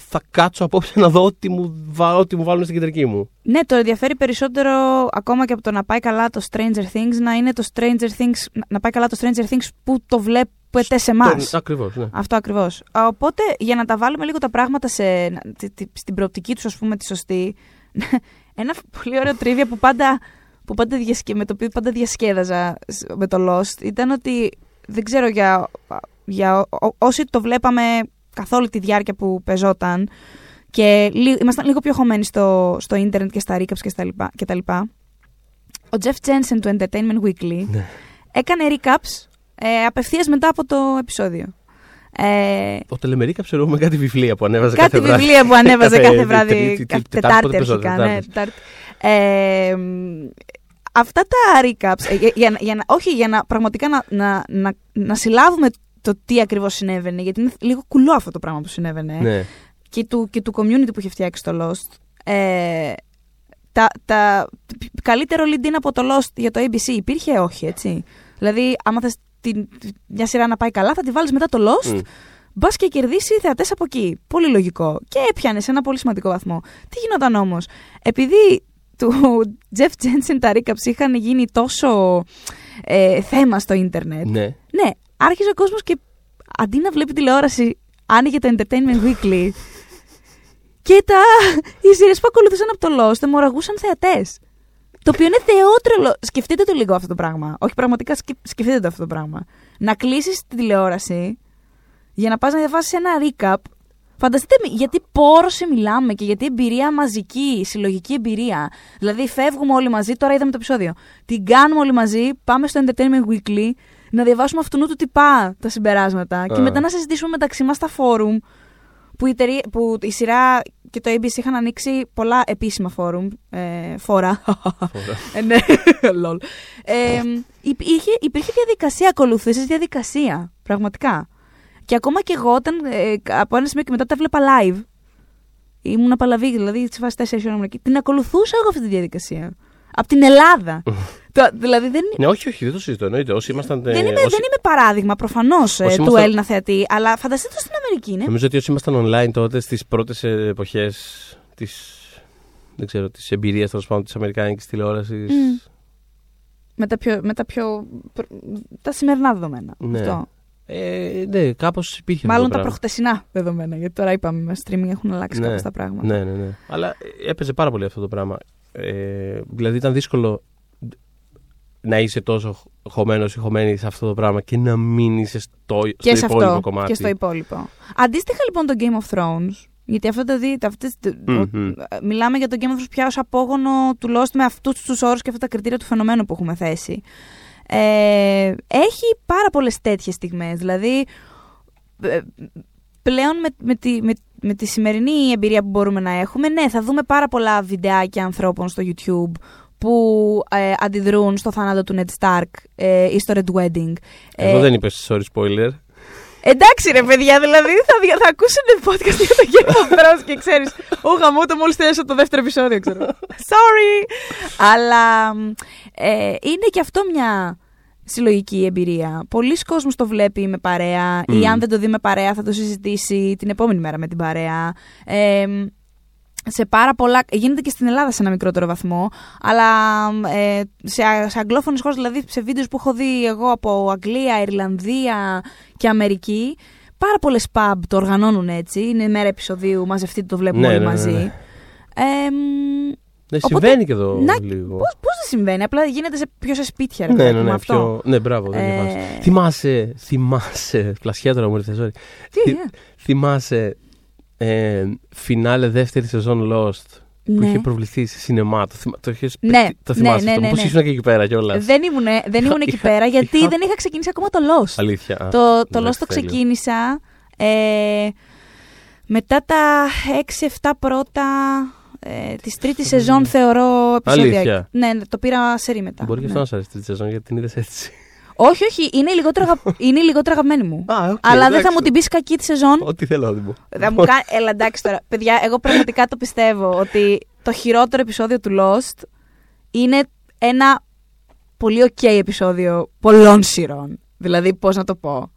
θα κάτσω απόψε να δω ό,τι μου, βα- ό,τι μου βάλουν στην κεντρική μου. Ναι, το ενδιαφέρει περισσότερο ακόμα και από το να πάει καλά το Stranger Things να είναι το Stranger Things, να- να πάει καλά το Stranger Things που το βλέπετε σε εμάς. Ακριβώς, ναι. Αυτό ακριβώς. Οπότε, για να τα βάλουμε λίγο τα πράγματα σε, τη- τη- στην προοπτική τους, ας πούμε, τη σωστή. Ένα πολύ ωραίο τρίβια που πάντα, που πάντα διασκε, με το οποίο πάντα διασκέδαζα σ- με το Lost ήταν ότι δεν ξέρω για, για ό- ό- όσοι το βλέπαμε καθ' όλη τη διάρκεια που πεζόταν και λί, ήμασταν λίγο πιο χωμένοι στο, στο ίντερνετ και στα recaps και, στα λοιπά, και τα λοιπά. Ο Jeff Jensen του Entertainment Weekly Ναι. έκανε recaps ε, απευθείας μετά από το επεισόδιο. Ε, Ο Τελεμερίκα ξέρω με κάτι βιβλία που ανέβαζε κάτι κάθε βράδυ. βιβλία που ανέβαζε Κάθε κάθε βράδυ. τρίτη, κάθε Τετάρτη, Τετάρτη πότε αρχικά. πεζόταν, Ναι, Τετάρτη. Τετάρτη. Ε, μ, αυτά τα recaps, ε, για, για, να- για να, όχι για να πραγματικά να, να, να, να συλλάβουμε το τι ακριβώς συνέβαινε, γιατί είναι λίγο κουλό αυτό το πράγμα που συνέβαινε Ναι. και, του, και του community που είχε φτιάξει το Lost. Ε, τα, τα, καλύτερο lead από το Lost για το ABC υπήρχε, όχι, έτσι. Δηλαδή, άμα θες την, μια σειρά να πάει καλά, θα τη βάλεις μετά το Lost, mm. μπας και κερδίσεις θεατές από εκεί. Πολύ λογικό. Και έπιανες σε ένα πολύ σημαντικό βαθμό. Τι γινόταν όμως; Επειδή του Jeff Jensen τα recaps είχαν γίνει τόσο ε, θέμα στο ίντερνετ. Ναι. Ναι, άρχισε ο κόσμος και αντί να βλέπει τηλεόραση, άνοιγε το Entertainment Weekly και τα... οι σειρές που ακολουθούσαν από το Lost αιμορραγούσαν θεατές. Το οποίο είναι θεότρελο. Σκεφτείτε το λίγο αυτό το πράγμα. Όχι, πραγματικά σκεφτείτε το αυτό το πράγμα. Να κλείσεις τη τηλεόραση για να πας να διαβάσεις ένα recap. Φανταστείτε γιατί πόρωσε μιλάμε και γιατί εμπειρία μαζική, συλλογική εμπειρία. Δηλαδή, φεύγουμε όλοι μαζί, τώρα είδαμε το επεισόδιο. Την κάνουμε όλοι μαζί, πάμε στο Entertainment Weekly, να διαβάσουμε αυτού του τυπά τα συμπεράσματα και μετά να συζητήσουμε μεταξύ μας στα φόρουμ που η, που η σειρά και το ABC είχαν ανοίξει πολλά επίσημα φόρουμ. Ε, φόρα. ε, ναι, λολ. Ε, υπήρχε, υπήρχε διαδικασία, ακολουθούσε διαδικασία. Πραγματικά. Και ακόμα και εγώ, όταν ε, από ένα σημείο και μετά τα βλέπα live, ήμουν απαλαβή, δηλαδή τι φάσει 4 ώρε εκεί, την ακολουθούσα εγώ αυτή τη διαδικασία. Από την Ελλάδα. Το, δηλαδή δεν... Ναι, όχι, όχι, δεν το συζητώ. Εννοείται. Όσοι ήμασταν, δεν, είμαι, όσοι... δεν είμαι παράδειγμα προφανώς ε, του Έλληνα θεατή, αλλά φανταστείτε το στην Αμερική, ναι. Νομίζω ότι όσοι ήμασταν online τότε στις πρώτες εποχές της. Δεν ξέρω, της εμπειρίας τέλος πάντων της Αμερικάνικης τηλεόρασης. Mm. Με τα πιο. Με τα, πιο τα σημερινά δεδομένα. Ναι. Αυτό. Ε, ναι, κάπως υπήρχε. Μάλλον τα προχτεσινά δεδομένα. Γιατί τώρα είπαμε με streaming έχουν αλλάξει ναι, τα πράγματα. Ναι, ναι, ναι. Αλλά έπαιζε πάρα πολύ αυτό το πράγμα. Ε, δηλαδή ήταν δύσκολο να είσαι τόσο χωμένος ή χωμένη σε αυτό το πράγμα και να μην είσαι στο, στο υπόλοιπο αυτό, κομμάτι. Και στο υπόλοιπο. Αντίστοιχα λοιπόν το Game of Thrones, γιατί αυτό το δείτε, μιλάμε για το Game of Thrones πια ως απόγονο του Lost με αυτούς τους όρους και αυτά τα κριτήρια του φαινομένου που έχουμε θέσει. Ε, έχει πάρα πολλές τέτοιες στιγμές. Δηλαδή, ε, πλέον με, με, τη, με, με τη σημερινή εμπειρία που μπορούμε να έχουμε, ναι, θα δούμε πάρα πολλά βιντεάκια ανθρώπων στο YouTube που ε, αντιδρούν στο θάνατο του Ned Stark ε, ή στο Red Wedding. Εδώ ε, δεν είπε sorry spoiler. Εντάξει ρε παιδιά, δηλαδή θα, θα ακούσουν podcast για το Game of Thrones και ξέρεις «Ω γαμό το μόλις τέλειωσα το δεύτερο επεισόδιο, ξέρω». Sorry! Αλλά ε, είναι και αυτό μια συλλογική εμπειρία. Πολλοί κόσμος το βλέπει με παρέα ή αν δεν το δει με παρέα θα το συζητήσει την επόμενη μέρα με την παρέα. Ε, σε πάρα πολλά. Γίνεται και στην Ελλάδα σε ένα μικρότερο βαθμό. Αλλά ε, σε, σε αγγλόφωνες χώρες, δηλαδή σε βίντεος που έχω δει εγώ από Αγγλία, Ιρλανδία και Αμερική, πάρα πολλές pub το οργανώνουν έτσι. Είναι μέρα επεισοδίου, μαζευτείτε το βλέπουμε ναι, όλοι ναι, μαζί. Ναι, ναι. Ε, ναι, συμβαίνει και εδώ να, λίγο. Πώς δεν συμβαίνει, απλά γίνεται σε, πιο σε σπίτια. Ρε, ναι, ναι, ναι, αυτό. Πιο, ναι, μπράβο. Ε... Θυμάσαι, θυμάσαι, πλασιά τώρα μου ήρθες, Τι, Θυμάσαι ε, φινάλε δεύτερη σεζόν Lost που ναι. είχε προβληθεί σε σινεμά. Το, θυμα... το, είχες... ναι, το θυμάσαι ναι, αυτό; Ναι, Πώς ήσουν και εκεί πέρα κιόλας; Δεν ήμουν, δεν ήμουν εκεί πέρα γιατί είχα... δεν είχα ξεκινήσει ακόμα το Lost. Αλήθεια. Το, το Lost το ξεκίνησα ε, μετά τα 6-7 πρώτα ε, της τρίτης σεζόν θεωρώ επεισόδια. Ναι, το πήρα σε μετά. Μπορεί και αυτό να σα αρέσει τρίτη σεζόν γιατί την είδες έτσι. Όχι, όχι, είναι λιγότερο, αγα... είναι λιγότερο αγαπημένη μου. Α, okay, Αλλά δεν θα μου την πεις κακή τη σεζόν. Ό,τι θέλω να την πω. Θα μου κα... Έλα, εντάξει τώρα. Παιδιά, εγώ πραγματικά το πιστεύω ότι το χειρότερο επεισόδιο του Lost είναι ένα πολύ ok επεισόδιο πολλών σειρών. Δηλαδή, πώς να το πω.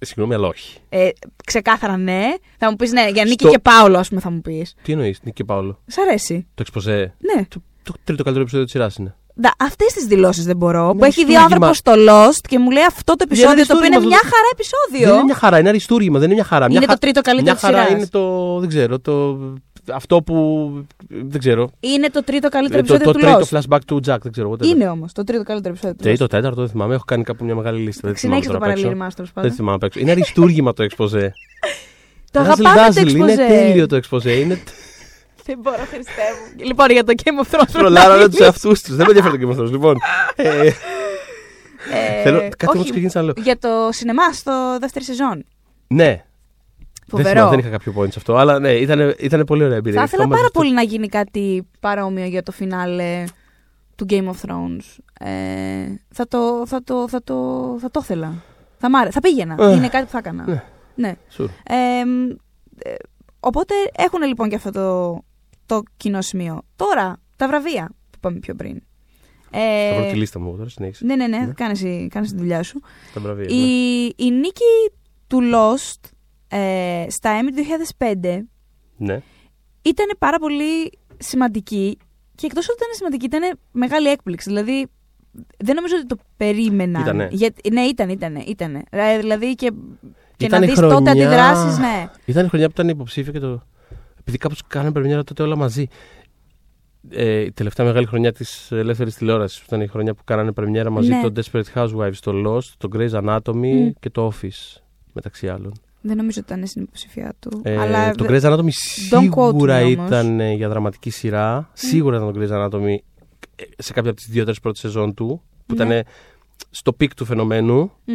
Συγγνώμη, αλλά όχι. Ε, ξεκάθαρα ναι. Θα μου πεις ναι, για Νίκη Στο... και Πάολο, ας πούμε, θα μου πεις. Τι εννοείς, Νίκη και Πάολο; Σ' αρέσει. Το εξποζέ. Ναι. Το, το τρίτο καλύτερο επεισόδιο της σειράς είναι. Αυτές τις δηλώσεις δεν μπορώ. που έχει δει ο άνθρωπος στο Lost και μου λέει αυτό το επεισόδιο το οποίο είναι μια χαρά επεισόδιο. Δεν είναι μια χαρά, είναι αριστούργημα, δεν είναι μια χαρά. Είναι το τρίτο καλύτερο Μια χαρά είναι το. Δεν ξέρω. Το, αυτό που. Δεν ξέρω. Είναι το τρίτο καλύτερο επεισόδιο το, του Lost. Το τρίτο flashback του Jack, δεν ξέρω. Whatever. Είναι όμως το τρίτο καλύτερο επεισόδιο του Τρίτο, τέταρτο, δεν θυμάμαι. Έχω κάνει κάπου μια μεγάλη λίστα. Συνέχισε το παραλήρημά σου, Δεν θυμάμαι απ' Είναι αριστούργημα το εξποζέ. Το αγαπάμε το εξποζέ. Είναι τέλειο το εξποζέ. Είναι δεν μπορώ, Χριστέ μου. Λοιπόν, για το Game of Thrones. Προλάβαμε τους εαυτού τους. Δεν με ενδιαφέρει το Game of Thrones. Λοιπόν. Ε, ε, θέλω, κάτι όμως ξεκίνησα άλλο. Για το σινεμά στο δεύτερη σεζόν. Ναι. Φοβερό. Δεν, δεν είχα κάποιο point σε αυτό, αλλά ναι, ήταν, ήταν πολύ ωραία εμπειρία. Θα ήθελα πάρα πολύ να γίνει κάτι παρόμοιο για το φινάλε του Game of Thrones. Ε, θα, το, θα, το, θα, το, θα το ήθελα. Θα, μ θα πήγαινα. Είναι κάτι που θα έκανα. Ναι. ναι. Sure. Ε, οπότε έχουν λοιπόν και αυτό το το κοινό σημείο. Τώρα, τα βραβεία που πάμε πιο πριν. Ε, θα βρω τη λίστα μου τώρα, συνέχισε. Ναι, ναι, ναι, ναι. Κάνεις, κάνεις τη δουλειά σου. Τα βραβεία, η, ναι. η νίκη του Lost ε, στα Emmy του 2005 ναι. ήταν πάρα πολύ σημαντική και εκτός ότι ήταν σημαντική ήταν μεγάλη έκπληξη. Δηλαδή δεν νομίζω ότι το περίμεναν. Ήτανε. ναι, ήταν, ήταν. Ήτανε. Ε, δηλαδή και, και Ήταν να η δεις χρονιά- τότε αντιδράσεις, ναι. Ήταν η χρονιά που ήταν υποψήφια και το. Επειδή κάπω κάνανε πρεμιέρα τότε όλα μαζί. Ε, η τελευταία μεγάλη χρονιά της ελεύθερης τηλεόρασης. Ήταν η χρονιά που κάνανε πρεμιέρα μαζί Ναι. το Desperate Housewives, το Lost, το Grey's Anatomy Μμ. και το Office. Μεταξύ άλλων. Δεν νομίζω ότι ήταν στην υποψηφία του. Ε, αλλά το δε- Grey's Anatomy quote σίγουρα me όμως. ήταν ε, για δραματική σειρά. Σίγουρα ήταν το Grey's Anatomy ε, σε κάποια από τις δύο-τρεις πρώτες σεζόν του. Που Ναι. ήταν ε, στο πικ του φαινομένου. Μμ.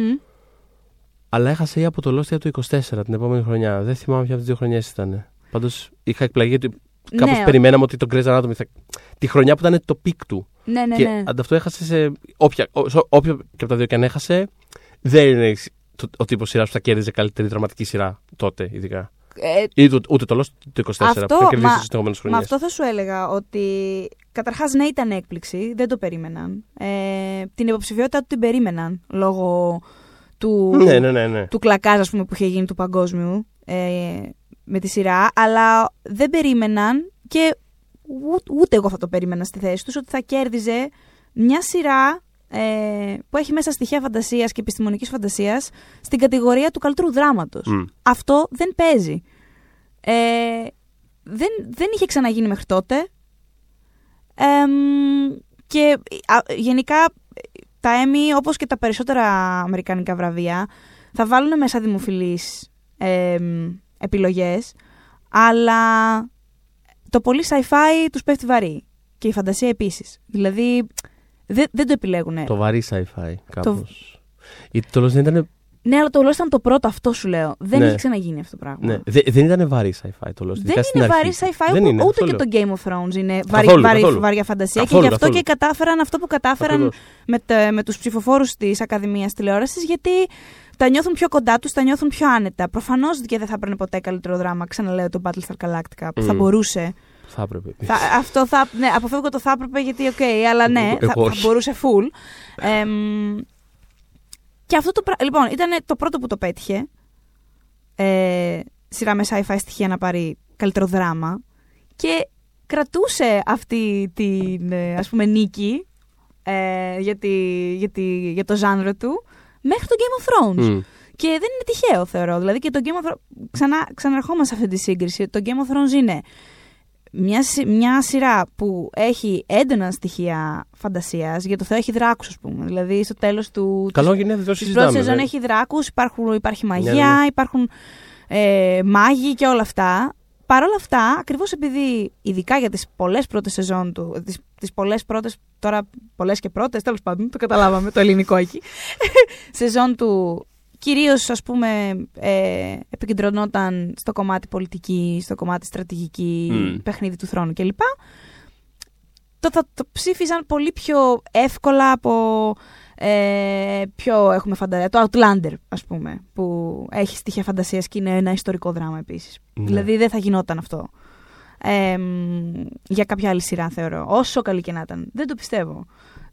Αλλά έχασε ή από το Lost ή από το 24 την επόμενη χρονιά. Δεν θυμάμαι ποια από τις δύο χρονιές ήταν. Πάντως είχα εκπλαγεί γιατί κάπως Ναι. περιμέναμε ότι το Grey's Anatomy θα. τη χρονιά που ήταν το πικ του. Ναι, ναι, και ναι. ανταυτού έχασε σε. Όποια, ό- σε όποιο και από τα δύο και αν έχασε, δεν είναι το, ο τύπος σειράς που θα κέρδιζε καλύτερη δραματική σειρά τότε, ειδικά. Ε, Ή το, ούτε το Lost ούτε το 24 Αυτό, που θα κερδίσει μα- τι επόμενες Μα χρονιές. αυτό θα σου έλεγα ότι καταρχάς ναι ήταν έκπληξη, δεν το περίμεναν. Ε, την υποψηφιότητα του την περίμεναν λόγω του, Ναι, ναι, ναι. ναι. του κλακάζ ας πούμε, που είχε γίνει του παγκόσμιου ε, με τη σειρά, αλλά δεν περίμεναν και ούτε, ούτε εγώ θα το περίμενα στη θέση τους ότι θα κέρδιζε μια σειρά ε, που έχει μέσα στοιχεία φαντασίας και επιστημονικής φαντασίας στην κατηγορία του καλύτερου δράματος. Μμ. Αυτό δεν παίζει. Ε, δεν, δεν είχε ξαναγίνει μέχρι τότε. Εμ, και α, γενικά τα Emmy, όπως και τα περισσότερα αμερικανικά βραβεία, θα βάλουν μέσα δημοφιλείς εμ, επιλογές, αλλά το πολύ sci-fi τους πέφτει βαρύ. Και η φαντασία επίσης. Δηλαδή, δεν, δεν το επιλέγουν. Το βαρύ sci-fi κάπως. Γιατί το Lost δεν ήταν. Ναι, αλλά το Lost ήταν το πρώτο, αυτό σου λέω. Δεν Ναι. είχε ξαναγίνει αυτό το πράγμα. Ναι, δε- δεν ήταν βαρύ sci-fi το Lost. Δεν ειδικά στην είναι αρχή. βαρύ sci-fi, Δεν ούτε, είναι, ούτε αυτό και λέω. το Game of Thrones είναι βαρύ, Καθόλου, βαρύ, καθόλου. βαριά φαντασία. Καθόλου, και γι' αυτό καθόλου. και κατάφεραν αυτό που κατάφεραν Ακριβώς. με, τα- με τους ψηφοφόρους της Ακαδημίας Τηλεόρασης, γιατί τα νιώθουν πιο κοντά τους, τα νιώθουν πιο άνετα. Προφανώς και δεν θα έπαιρνε ποτέ καλύτερο δράμα, ξαναλέω το Battlestar Galactica, που θα Μμ. μπορούσε. Θα έπρεπε. Θα, αυτό θα, ναι, αποφεύγω το θα έπρεπε γιατί, οκ, αλλά ναι, Εγώ- θα, εγώ θα όχι. μπορούσε full. Εμ, και αυτό το πράγμα. Λοιπόν, ήταν το πρώτο που το πέτυχε. Ε, σειρά με sci-fi στοιχεία να πάρει καλύτερο δράμα. Και κρατούσε αυτή την ε, ας πούμε νίκη ε, για, τη- για, τη- για το ζάνρο του μέχρι το Game of Thrones. Μμ. Και δεν είναι τυχαίο, θεωρώ. Δηλαδή και το Game of Thrones. Ξανά, ξαναρχόμαστε σε αυτή τη σύγκριση. Το Game of Thrones είναι μια, σι- μια σειρά που έχει έντονα στοιχεία φαντασίας. Για το Θεό έχει δράκους, ας πούμε. Δηλαδή στο τέλος του. Καλό ναι, γίνεται, δεν το Της συζητάμε. πρώτη σεζόν δεν- έχει δράκους, υπάρχει μαγεία, Ναι, ναι, ναι. υπάρχουν ε, μάγοι και όλα αυτά. Παρ' όλα αυτά, ακριβώς επειδή, ειδικά για τις πολλές πρώτες σεζόν του, τις τις πολλές πρώτες, τώρα πολλές και πρώτες, τέλος πάντων, το καταλάβαμε, το ελληνικό εκεί, σεζόν του κυρίως ας πούμε ε, επικεντρωνόταν στο κομμάτι πολιτική, στο κομμάτι στρατηγική, Μμ. παιχνίδι του θρόνου κλπ. Το, θα το ψήφιζαν πολύ πιο εύκολα από ε, πιο έχουμε φαντασία. Το Outlander, ας πούμε, που έχει στοιχεία φαντασίας και είναι ένα ιστορικό δράμα επίσης. Ναι. Δηλαδή δεν θα γινόταν αυτό. Ε, μ, για κάποια άλλη σειρά θεωρώ. Όσο καλή και να ήταν. Δεν το πιστεύω.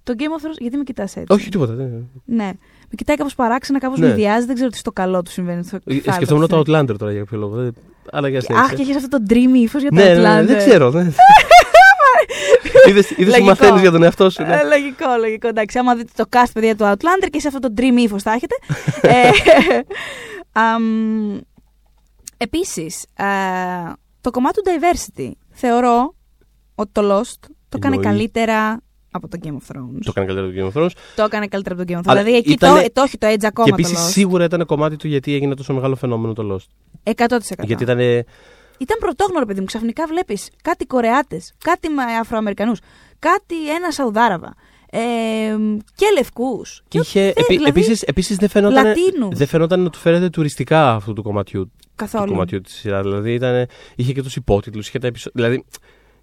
Το Game of Thrones, γιατί με κοιτάς έτσι; Όχι, τίποτα. δεν- Ναι. Με κοιτάει κάπως παράξενα, κάπως Ναι. με διάζει, δεν ξέρω τι στο καλό του συμβαίνει. Στο Ε, κεφάλι Σκεφτόμουν του. το Outlander τώρα για κάποιο λόγο. δεν- Αλλά για Αχ, συνέχισε. και έχεις αυτό το dreamy ύφος για το Ναι, ναι, ναι, Outlander. δεν ξέρω. δεν- Είδες είδες που Λογικό. μαθαίνεις για τον εαυτό σου. ναι. Ε, λογικό, λογικό. Εντάξει, άμα δείτε το cast παιδιά του Outlander και σε αυτό το dream ύφος θα έχετε. ε, αμ, επίσης, ε, το κομμάτι του diversity θεωρώ ότι το Lost το έκανε Εννοεί. καλύτερα από το Game of Thrones. Το έκανε καλύτερο το Game of Thrones. Το έκανε καλύτερα από το Game of Thrones. Αλλά δηλαδή εκεί ήτανε- το, το έχει το edge ακόμα Και το επίσης Lost. σίγουρα ήταν κομμάτι του γιατί έγινε τόσο μεγάλο φαινόμενο το Lost. 100%. Γιατί ήταν. Ήταν πρωτόγνωρο, παιδί μου. Ξαφνικά βλέπεις κάτι Κορεάτες, κάτι με Αφροαμερικανούς, κάτι ένα Σαουδάραβα. Ε, και λευκούς. Είχε, θε- επί, δηλαδή, επίσης, επίσης δεν φαινόταν, Λατίνους. δεν φαινόταν να του φέρεται τουριστικά αυτού του κομματιού, του Καθόλου. κομματιού της σειράς. Δηλαδή ήταν, είχε και τους υπότιτλους, είχε τα επεισόδια, δηλαδή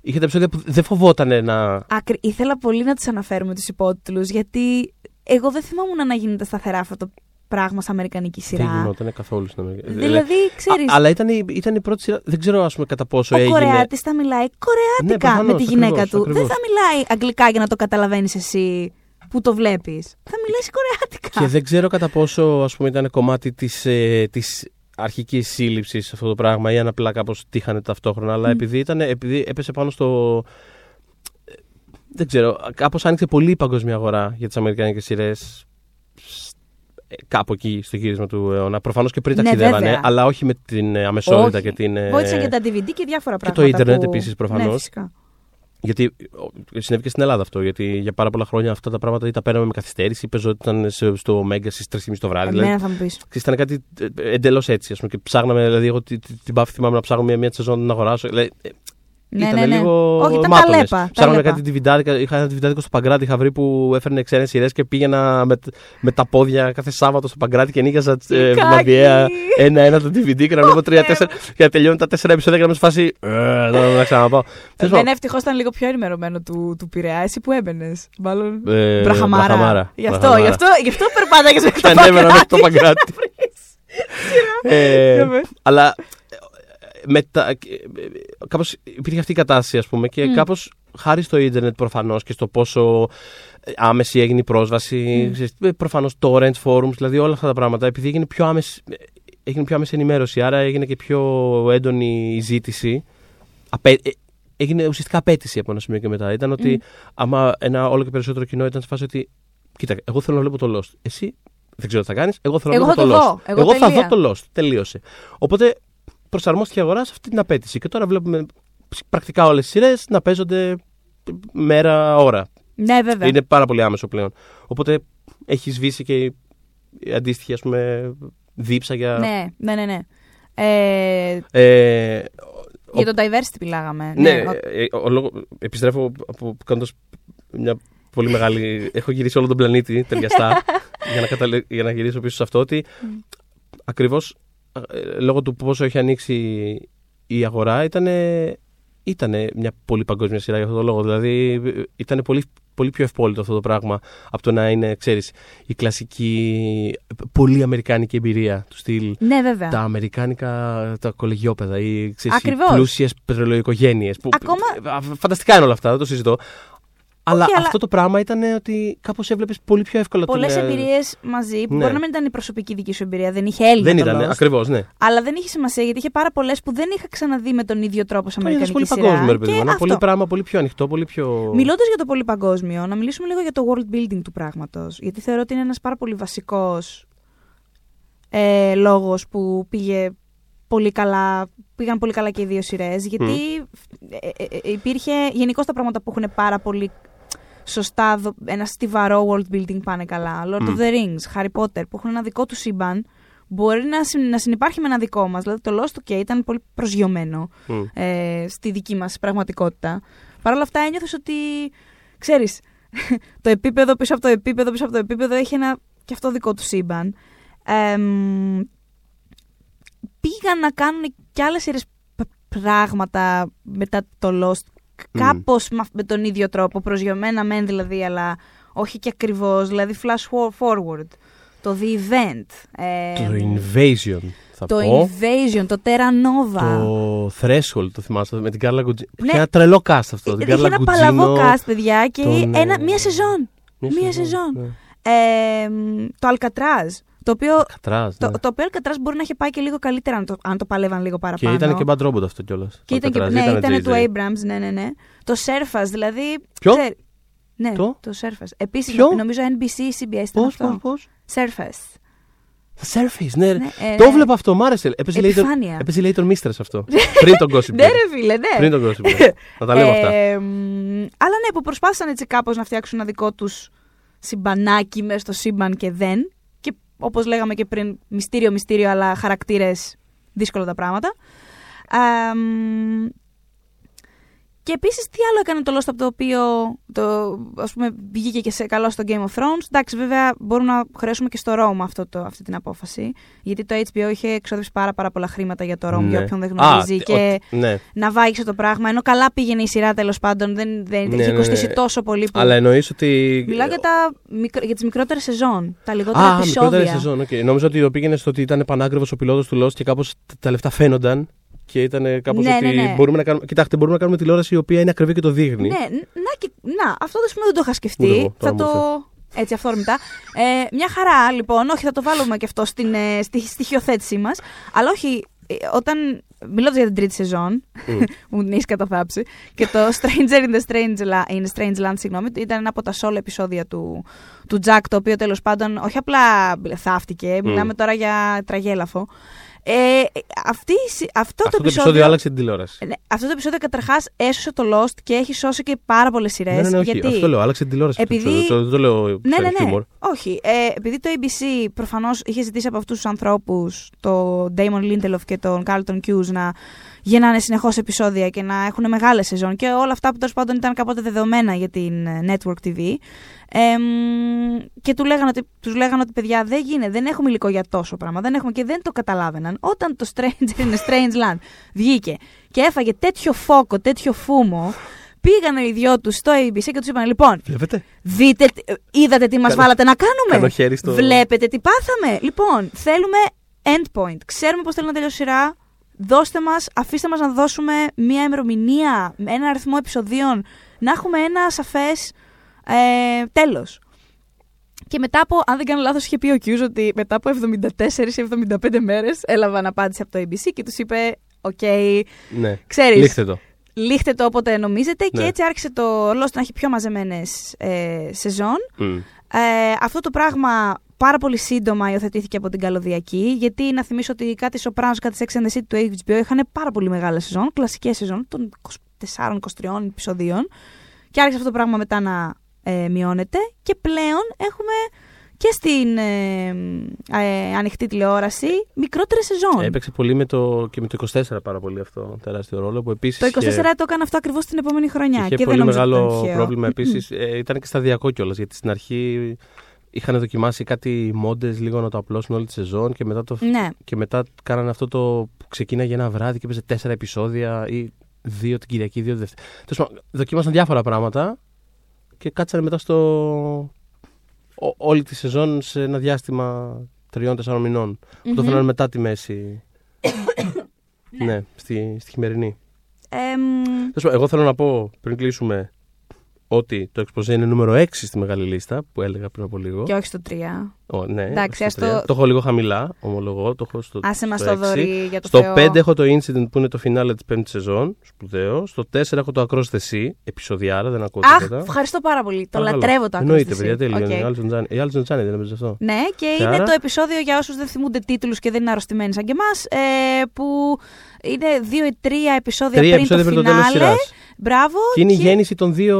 είχε τα επεισόδια που δεν φοβόταν να... Άκρη, ήθελα πολύ να τους αναφέρουμε τους υπότιτλους, γιατί εγώ δεν θυμόμουν να γίνεται σταθερά αυτό το πράγμα σε αμερικανική σειρά. Δεν γινόταν καθόλου στην Αμερική. Δηλαδή, ξέρει. Αλλά ήταν η, ήταν η πρώτη σειρά. Δεν ξέρω, ας πούμε, κατά πόσο ο έγινε. Ο Κορεάτης θα μιλάει κορεάτικα Ναι, προφανώς, με τη γυναίκα ακριβώς, του. ακριβώς. Δεν θα μιλάει αγγλικά για να το καταλαβαίνεις εσύ που το βλέπεις. Θα μιλάει κορεάτικα. Και δεν ξέρω κατά πόσο ας πούμε, ήταν κομμάτι της της αρχική σύλληψη αυτό το πράγμα ή αν απλά κάπως τύχανε ταυτόχρονα. Αλλά Μμ. επειδή, ήταν, επειδή έπεσε πάνω στο. Δεν ξέρω, κάπως άνοιξε πολύ η παγκόσμια αγορά για τις αμερικάνικες σειρές κάπου εκεί στο γύρισμα του αιώνα. Προφανώς και πριν Ναι, ταξιδεύανε, βέβαια. αλλά όχι με την ε, αμεσότητα Όχι. και την. ε, Βοήθησαν και τα DVD και διάφορα και το πράγματα. ίντερνετ που... επίσης, προφανώς. Ναι, φυσικά. Γιατί ο, συνέβη και στην Ελλάδα αυτό. Γιατί για πάρα πολλά χρόνια αυτά τα πράγματα ή τα παίρναμε με καθυστέρηση. Παίζονταν σε- στο Μέγκα στις 3.30 το βράδυ. Δηλαδή, Εμένα θα μου πεις. Ξέρεις, ήταν κάτι εντελώς έτσι. Ας πούμε, και ψάχναμε, δηλαδή, εγώ την, την, την Πάφη θυμάμαι να ψάχνω μια, μια σεζόν να την αγοράσω. Δηλαδή, ε, Ναι, ήταν ναι, ναι. λίγο. Όχι, ήταν μάτωνες. ταλέπα. Ψάχναμε ταλέπα. κάτι διβιντάδικα. Είχα ένα διβιντάδικο στο Παγκράτη είχα βρει που έφερνε ξένες σειρές και πήγαινα με, με τα πόδια κάθε Σάββατο στο Παγκράτη και νοίγαζα ε, Κάκι. βαμαδιαία ένα-ένα το DVD και να βλέπω τρία-τέσσερα. και να τελειώνουν τα τέσσερα επεισόδια και να με σφάσει. Ε, να να ξαναπάω. Τέλος Δεν πάντων, ευτυχώς ήταν λίγο πιο ενημερωμένο του, του Πειραιά. Εσύ που έμπαινες. Μάλλον; ε, Μπραχαμάρα. Μπραχαμάρα. Γι' αυτό, Μπραχαμάρα. γι' αυτό, γι' αυτό περπάταγε μέχρι το Ανέβαινα μέχρι το Παγκράτη. Παγκράτη. Ε, Για πες. αλλά ε, μετά, ε, κάπως υπήρχε αυτή η κατάσταση ας πούμε και Μμ. κάπως χάρη στο ίντερνετ προφανώς και στο πόσο ε, άμεση έγινε η πρόσβαση, Μμ. ξέρεις, ε, προφανώς torrent forums, δηλαδή όλα αυτά τα πράγματα επειδή έγινε πιο άμεση, ε, έγινε πιο άμεση ενημέρωση άρα έγινε και πιο έντονη η ζήτηση απέ, ε, έγινε ουσιαστικά απέτηση από ένα σημείο και μετά ήταν ότι Μμ. άμα ένα όλο και περισσότερο κοινό ήταν σε φάση ότι κοίτα, εγώ θέλω να βλέπω το Lost. Εσύ δεν ξέρω τι θα κάνεις. Εγώ θέλω Εγώ να θα βλέπω το το δω. Lost. Εγώ θα τελεία. δω το Lost. Τελείωσε. Οπότε προσαρμόστηκε η αγορά σε αυτή την απέτηση. Και τώρα βλέπουμε πρακτικά όλες τις σειρές να παίζονται μέρα, ώρα. Ναι, βέβαια. Είναι πάρα πολύ άμεσο πλέον. Οπότε έχει σβήσει και η η αντίστοιχη ας πούμε, δίψα για. Ναι, ναι, ναι. ναι. Ε, Ε, ο- για το diversity μιλάγαμε. ναι, ο- ε, ο λόγο- επιστρέφω από κάνοντας μια πολύ μεγάλη. Έχω γυρίσει όλο τον πλανήτη ταιριαστά για, να καταλε- για να γυρίσω πίσω σε αυτό ότι ακριβώς ε, λόγω του πόσο έχει ανοίξει η αγορά ήταν ήτανε μια πολύ παγκόσμια σειρά για αυτόν τον λόγο. Δηλαδή ήταν πολύ, πολύ πιο ευπόλυτο αυτό το πράγμα από το να είναι, ξέρεις, η κλασική πολύ αμερικάνικη εμπειρία του στυλ ναι, βέβαια. τα αμερικάνικα τα κολεγιόπαιδα ή ξέρεις, οι Ακριβώς. πλούσιες πετρελαιοοικογένειες. Που, Ακόμα- α, Φανταστικά είναι όλα αυτά, δεν το συζητώ. Αλλά αλλά- αυτό το πράγμα ήταν ότι κάπως έβλεπες πολύ πιο εύκολα Πολλές την, ε, εμπειρίες μαζί που ναι. μπορεί να μην ήταν η προσωπική δική σου εμπειρία, δεν είχε Έλληνα. Δεν το ήταν, Lost, ακριβώς, ναι. Αλλά δεν είχε σημασία γιατί είχε πάρα πολλές που δεν είχα ξαναδεί με τον ίδιο τρόπο σε Το είδες αμερικανική πολύ σειρά. παγκόσμιο, ρε παιδί Και μου. Ένα αυτό. πολύ πράγμα πολύ πιο ανοιχτό, πολύ πιο. Μιλώντας για το πολύ παγκόσμιο, να μιλήσουμε λίγο για το world building του πράγματος. Γιατί θεωρώ ότι είναι ένας πάρα πολύ βασικός ε, λόγος που πήγε πολύ καλά, πήγαν πολύ καλά και οι δύο σειρές. Γιατί ε, ε, ε, υπήρχε γενικώς τα πράγματα που έχουν πάρα πολύ σωστά, δο- ένα στιβαρό world building πάνε καλά. Lord Μμ. of the Rings, Harry Potter, που έχουν ένα δικό του σύμπαν, μπορεί να, συν- να συνεπάρχει με ένα δικό μας. Δηλαδή το Lost, okay, ήταν πολύ προσγειωμένο Μμ. ε, στη δική μας πραγματικότητα. Παρ' όλα αυτά ένιωθες ότι, ξέρεις, το επίπεδο πίσω από το επίπεδο πίσω από το επίπεδο έχει ένα και αυτό δικό του σύμπαν. Εμ, πήγαν να κάνουν και άλλες σειρές π- πράγματα μετά το Lost κάπως με, με τον ίδιο τρόπο, προσγειωμένα μεν δηλαδή, αλλά όχι και ακριβώς, δηλαδή flash for- forward. Το The Event. ε, Το Invasion, θα το πω. Invasion, το Terra Nova. Το Threshold, το θυμάσαι, με την Κάρλα Γκουτζίνο. Ναι. Είχε ένα τρελό cast αυτό. Την Είχε Κάρλα ένα παλαβό Γκουτζίνο. cast, παιδιά, και τον, ένα, ε, μία σεζόν. μία σεζόν. ναι. Ε, το Alcatraz. Το οποίο, Κατράς, το, ναι. το οποίο Alcatraz μπορεί να είχε πάει και λίγο καλύτερα αν το, αν το παλεύαν λίγο Και παραπάνω. ήταν και bad robot αυτό κιόλας. Και ήταν, και, ναι, ήταν του Abrams, ναι, ναι, ναι. Το Surface, δηλαδή. Ποιο; ξέρει- ναι, Το; το Surface. Επίσης, Ποιο; νομίζω NBC ή CBS ήταν Πώς, αυτό. πώς, πώς; Surface. Surface, ναι. ρε. Ναι, ε, Το ναι. βλέπα αυτό, μ' άρεσε. Έπαιζε λέει, Επιφάνεια. τον- έπαιζε λέει τον Mistress αυτό. Πριν τον Gossip Ναι, Girl. ρε φίλε, ναι. Πριν τον Gossip Girl. Να τα λέμε αυτά. Ε, μ, αλλά ναι, που προσπάθησαν έτσι κάπως να φτιάξουν ένα δικό τους συμπανάκι μέσα στο σύμπαν και δεν. Και όπως λέγαμε και πριν, μυστήριο, μυστήριο, αλλά χαρακτήρες δύσκολα τα πράγματα. Α, μ, Και επίσης, τι άλλο έκανε το Lost από το οποίο το, ας πούμε, βγήκε και σε καλό στο Game of Thrones. Εντάξει, βέβαια, μπορούμε να χρέσουμε και στο Rome αυτό το, αυτή την απόφαση. Γιατί το HBO είχε εξόδευσει πάρα, πάρα πολλά χρήματα για το Rome, Ναι. για όποιον δεν γνωρίζει. Α, και ο- ναι. να βάγισε το πράγμα. Ενώ καλά πήγαινε η σειρά τέλος πάντων, δεν, δεν Ναι, είχε ναι, κοστίσει ναι. τόσο πολύ. Που... Αλλά εννοείς ότι. Μιλάω για, τα, μικρο- για τις μικρότερες σεζόν, τα λιγότερα Α, επεισόδια. μικρότερη σεζόν. Okay. Νόμιζα ότι το πήγαινε στο ότι ήταν πανάκριβος ο πιλότος του Lost και κάπως τα λεφτά φαίνονταν. Και ήταν κάπως Ναι, ότι ναι, ναι. μπορούμε να κάνουμε. Κοιτάξτε, μπορούμε να κάνουμε τηλεόραση η οποία είναι ακριβή και το δείχνει. Ναι, ν- να, και, να, αυτό το σημείο δεν το είχα Ούτε σκεφτεί. εγώ, θα τώρα μου το. Έτσι, αυθόρμητα. Ε, μια χαρά, λοιπόν. Όχι, θα το βάλουμε και αυτό στην ε, στη στοιχειοθέτησή μας. Αλλά όχι, ε, όταν. Μιλώντας για την τρίτη σεζόν, μου την έχει καταθάψει. Και το Stranger in the Strange, La- in Strange Land, συγγνώμη, ήταν ένα από τα solo επεισόδια του, του Jack, το οποίο τέλος πάντων όχι απλά θαύτηκε, μιλάμε τώρα για τραγέλαφο. Ε, αυτή, η συ- αυτό, Αυτό το το επεισόδιο άλλαξε την τηλεόραση. ναι, αυτό το επεισόδιο καταρχάς έσωσε το Lost και έχει σώσει και πάρα πολλές σειρές. Ναι, ναι, ναι, όχι. γιατί... Αυτό λέω, άλλαξε την τηλεόραση. αυτό το Επειδή- επεισόδιο. Το- Δεν το λέω Ναι, ναι, σαν ναι. χιούμορ. Όχι. Ε, επειδή το ABC προφανώς είχε ζητήσει από αυτούς τους ανθρώπους, τον Damon Lindelof και τον Carlton Hughes, να γεννάνε συνεχώς επεισόδια και να έχουν μεγάλες σεζόν και όλα αυτά που τέλος πάντων ήταν κάποτε δεδομένα για την ε, Network TV. Ε, μ, και του λέγανε ότι, τους λέγανε ότι παιδιά δεν γίνεται, δεν έχουμε υλικό για τόσο πράγμα, δεν έχουμε και δεν το καταλάβαιναν. Όταν το Stranger in a Strange Land βγήκε και έφαγε τέτοιο φόκο, τέτοιο φούμο, πήγανε οι δυο τους στο ABC και τους είπαν λοιπόν, Βλέπετε; Δείτε, τι- είδατε τι μας Κάνω- βάλατε να κάνουμε; κάνω χέρι στο- Βλέπετε τι πάθαμε; Λοιπόν, θέλουμε endpoint. Ξέρουμε πώς θέλουμε να τελειώσει η σειρά. Δώστε μας, αφήστε μας να δώσουμε μία ημερομηνία, ένα αριθμό επεισοδίων, να έχουμε ένα σαφές ε, τέλος. Και μετά από, αν δεν κάνω λάθος, είχε πει ο Κιούζ ότι μετά από 74 ή 75 μέρες έλαβαν απάντηση από το ABC και τους είπε «OK, Ναι. ξέρεις, Λήχτε το. λήχτε το όποτε νομίζετε» και Ναι. έτσι άρχισε το Lost να έχει πιο μαζεμένες ε, σεζόν. Μμ. Ε, αυτό το πράγμα πάρα πολύ σύντομα υιοθετήθηκε από την καλωδιακή, γιατί να θυμίσω ότι κάτι Sopranos, κάτι Sex and the City του HBO είχαν πάρα πολύ μεγάλα σεζόν, κλασικές σεζόν των 24-23 επεισοδίων και άρχισε αυτό το πράγμα μετά να ε, μειώνεται και πλέον έχουμε και στην ε, ε, ανοιχτή τηλεόραση μικρότερες σεζόν. Έπαιξε πολύ με το, και με το 24 πάρα πολύ αυτό τεράστιο ρόλο που επίσης το 24 είχε- το έκανε αυτό ακριβώς την επόμενη χρονιά Είχε και πολύ δεν νομίζω ότι μεγάλο ήταν τυχαίο. πρόβλημα επίσης. ήταν και σταδιακό κιόλας. Γιατί στην αρχή είχαν δοκιμάσει κάτι μόντες λίγο να το απλώσουν όλη τη σεζόν και μετά, το... Ναι, και μετά κάνανε αυτό το που ξεκίναγε ένα βράδυ και έπαιζε τέσσερα επεισόδια ή δύο την Κυριακή, δύο τη Δευτέρα. Τέλος πάντων, δοκίμασαν διάφορα πράγματα και κάτσανε μετά στο. ό- όλη τη σεζόν σε ένα διάστημα τριών-τεσσάρων μηνών. Που το Μμμ. θέλανε μετά τη μέση. ναι, στη, στη χειμερινή. Εμ, Τέλος πάντων, Εγώ θέλω να πω πριν κλείσουμε ότι το Exposé είναι νούμερο 6 στη μεγάλη λίστα που έλεγα πριν από λίγο. και όχι στο 3. Ω, ναι, Εντάξει, στο ας τρία. το- το έχω λίγο χαμηλά, ομολογώ. Το έχω στο, Άσε μας στο το έξι. ρε για το Στο Θεό. 5 έχω το Incident που είναι το φινάλε της πέμπτης σεζόν. Σπουδαίο. Στο 4 έχω το Across the Sea. Επεισοδιάρα, δεν ακούω Αχ, τίποτα. ευχαριστώ πάρα πολύ. Το Παρακαλώ. λατρεύω το Εννοείται, Across the παιδιά, Sea. τέλειο. Οκ. είναι. Η Allison Janney- Η Allison Janney δεν έπαιζε αυτό. Ναι, και, Και είναι άρα; το επεισόδιο για όσους δεν θυμούνται τίτλους και δεν είναι αρρωστημένοι σαν και εμάς. Ε, που είναι δύο ή τρία επεισόδια Τρία πριν επεισόδια το πριν το τέλος της φινάλε. Σειρά. Μπράβο. Και είναι η γέννηση των δύο.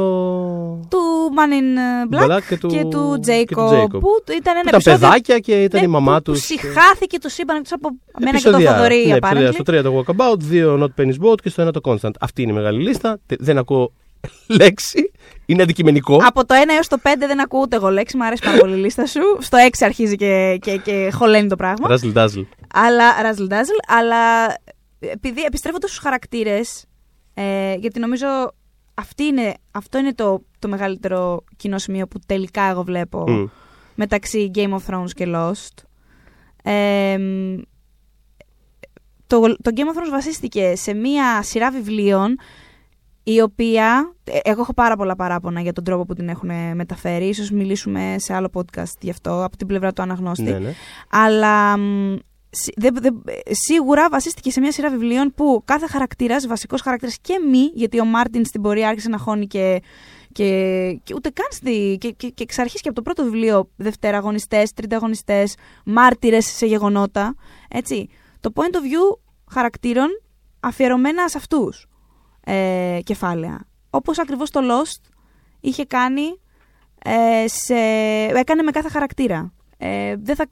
του Man in Black, Black και του- και του και του Jacob. Jacob. Που ήταν ένα Ήταν επεισόδιο. παιδάκια και ήταν ναι, η μαμά που, τους. Που συχάθηκε το σύμπαν εκτός από μένα και τον Επεισόδια. Θοδωρή, Ναι, επεισόδια. apparently. Στο 3 το Walkabout, 2 Not Penny's Boat και στο 1 το Constant. Αυτή είναι η μεγάλη λίστα. Τε- Δεν ακούω λέξη. Είναι αντικειμενικό. Από το 1 έως το 5 δεν ακούω ούτε εγώ λέξη, μου αρέσει πάρα πολύ η λίστα σου. Στο 6 αρχίζει και, και, και χωλαίνει το πράγμα. Razzle dazzle. Αλλά, Razzle Dazzle, αλλά επειδή επιστρέφοντα στους χαρακτήρες, ε, γιατί νομίζω αυτή είναι, αυτό είναι το, το μεγαλύτερο κοινό σημείο που τελικά εγώ βλέπω Μμ. μεταξύ Game of Thrones και Lost. Ε, το, το Game of Thrones βασίστηκε σε μία σειρά βιβλίων η οποία, ε, εγώ έχω πάρα πολλά παράπονα για τον τρόπο που την έχουν μεταφέρει, ίσως μιλήσουμε σε άλλο podcast γι' αυτό, από την πλευρά του αναγνώστη. Ναι, ναι. Αλλά μ, σι- δε- δε- σίγουρα βασίστηκε σε μια σειρά βιβλίων που κάθε χαρακτήρας, βασικός χαρακτήρας και μη, γιατί ο Μάρτιν στην πορεία άρχισε να χώνει και. Και, και ούτε καν στη. και, και, και εξ αρχής και από το πρώτο βιβλίο, δευτεραγωνιστέ, τριταγωνιστέ, μάρτυρες σε γεγονότα. Έτσι. Το point of view χαρακτήρων αφιερωμένα σε αυτούς ε, κεφάλαια. Όπως ακριβώς το Lost είχε κάνει. Ε, σε, έκανε με κάθε χαρακτήρα. Ε, δεν θα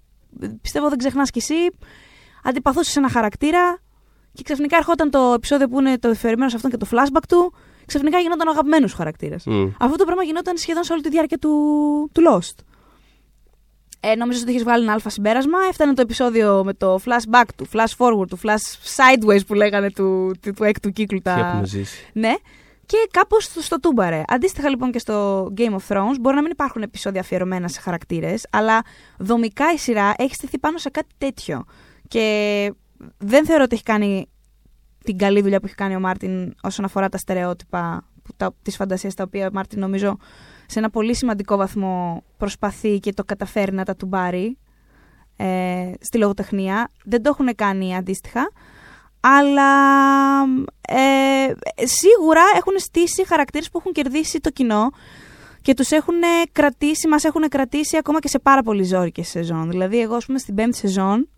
πιστεύω δεν ξεχνάς κι εσύ, αντιπαθούσες ένα χαρακτήρα και ξαφνικά ερχόταν το επεισόδιο που είναι το εφηρεμένο σε αυτόν και το flashback του ξαφνικά γινόταν ο αγαπημένος χαρακτήρας. Μμ. Αυτό το πράγμα γινόταν σχεδόν σε όλη τη διάρκεια του, του Lost. Ε, νόμιζα ότι είχε βγάλει ένα άλφα συμπέρασμα. Έφτανε το επεισόδιο με το flashback του, flash forward του, flash sideways που λέγανε του, του, του έκτου κύκλου. Τι έχουμε Τα... ζήσει. Ναι. Και κάπως στο, στο τούμπαρε. Αντίστοιχα λοιπόν και στο Game of Thrones, μπορεί να μην υπάρχουν επεισόδια αφιερωμένα σε χαρακτήρες, αλλά δομικά η σειρά έχει στηθεί πάνω σε κάτι τέτοιο. Και δεν θεωρώ ότι έχει κάνει την καλή δουλειά που έχει κάνει ο Μάρτιν όσον αφορά τα στερεότυπα που τα, της φαντασίας τα οποία ο Μάρτιν νομίζω σε ένα πολύ σημαντικό βαθμό προσπαθεί και το καταφέρει να τα τουμπάρει ε, στη λογοτεχνία. Δεν το έχουν κάνει αντίστοιχα. Αλλά ε, σίγουρα έχουν στήσει χαρακτήρες που έχουν κερδίσει το κοινό και τους έχουν κρατήσει, μας έχουν κρατήσει ακόμα και σε πάρα πολύ ζόρικες σεζόν. Δηλαδή εγώ ας πούμε στην πέμπτη σεζόν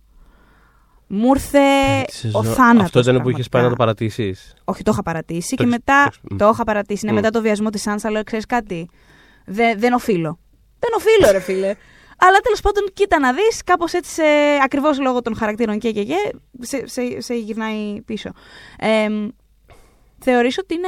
μου ήρθε Πέμπτη ο σεζόν. θάνατος. Αυτό ήταν που είχες πάει να το πραγματικά. παρατήσεις. Όχι, το είχα παρατήσει Το και έχεις- μετά. το έχεις- Το είχα παρατήσει. Ναι, Μμ. μετά το βιασμό της Σάνσα, λέω: Ξέρεις κάτι. Δεν, δεν οφείλω. Δεν οφείλω, ρε φίλε. Αλλά τέλος πάντων, κοίτα να δεις, κάπως έτσι, σε, ακριβώς λόγω των χαρακτήρων και και και, σε, σε, σε γυρνάει πίσω. Ε, θεωρείς ότι είναι.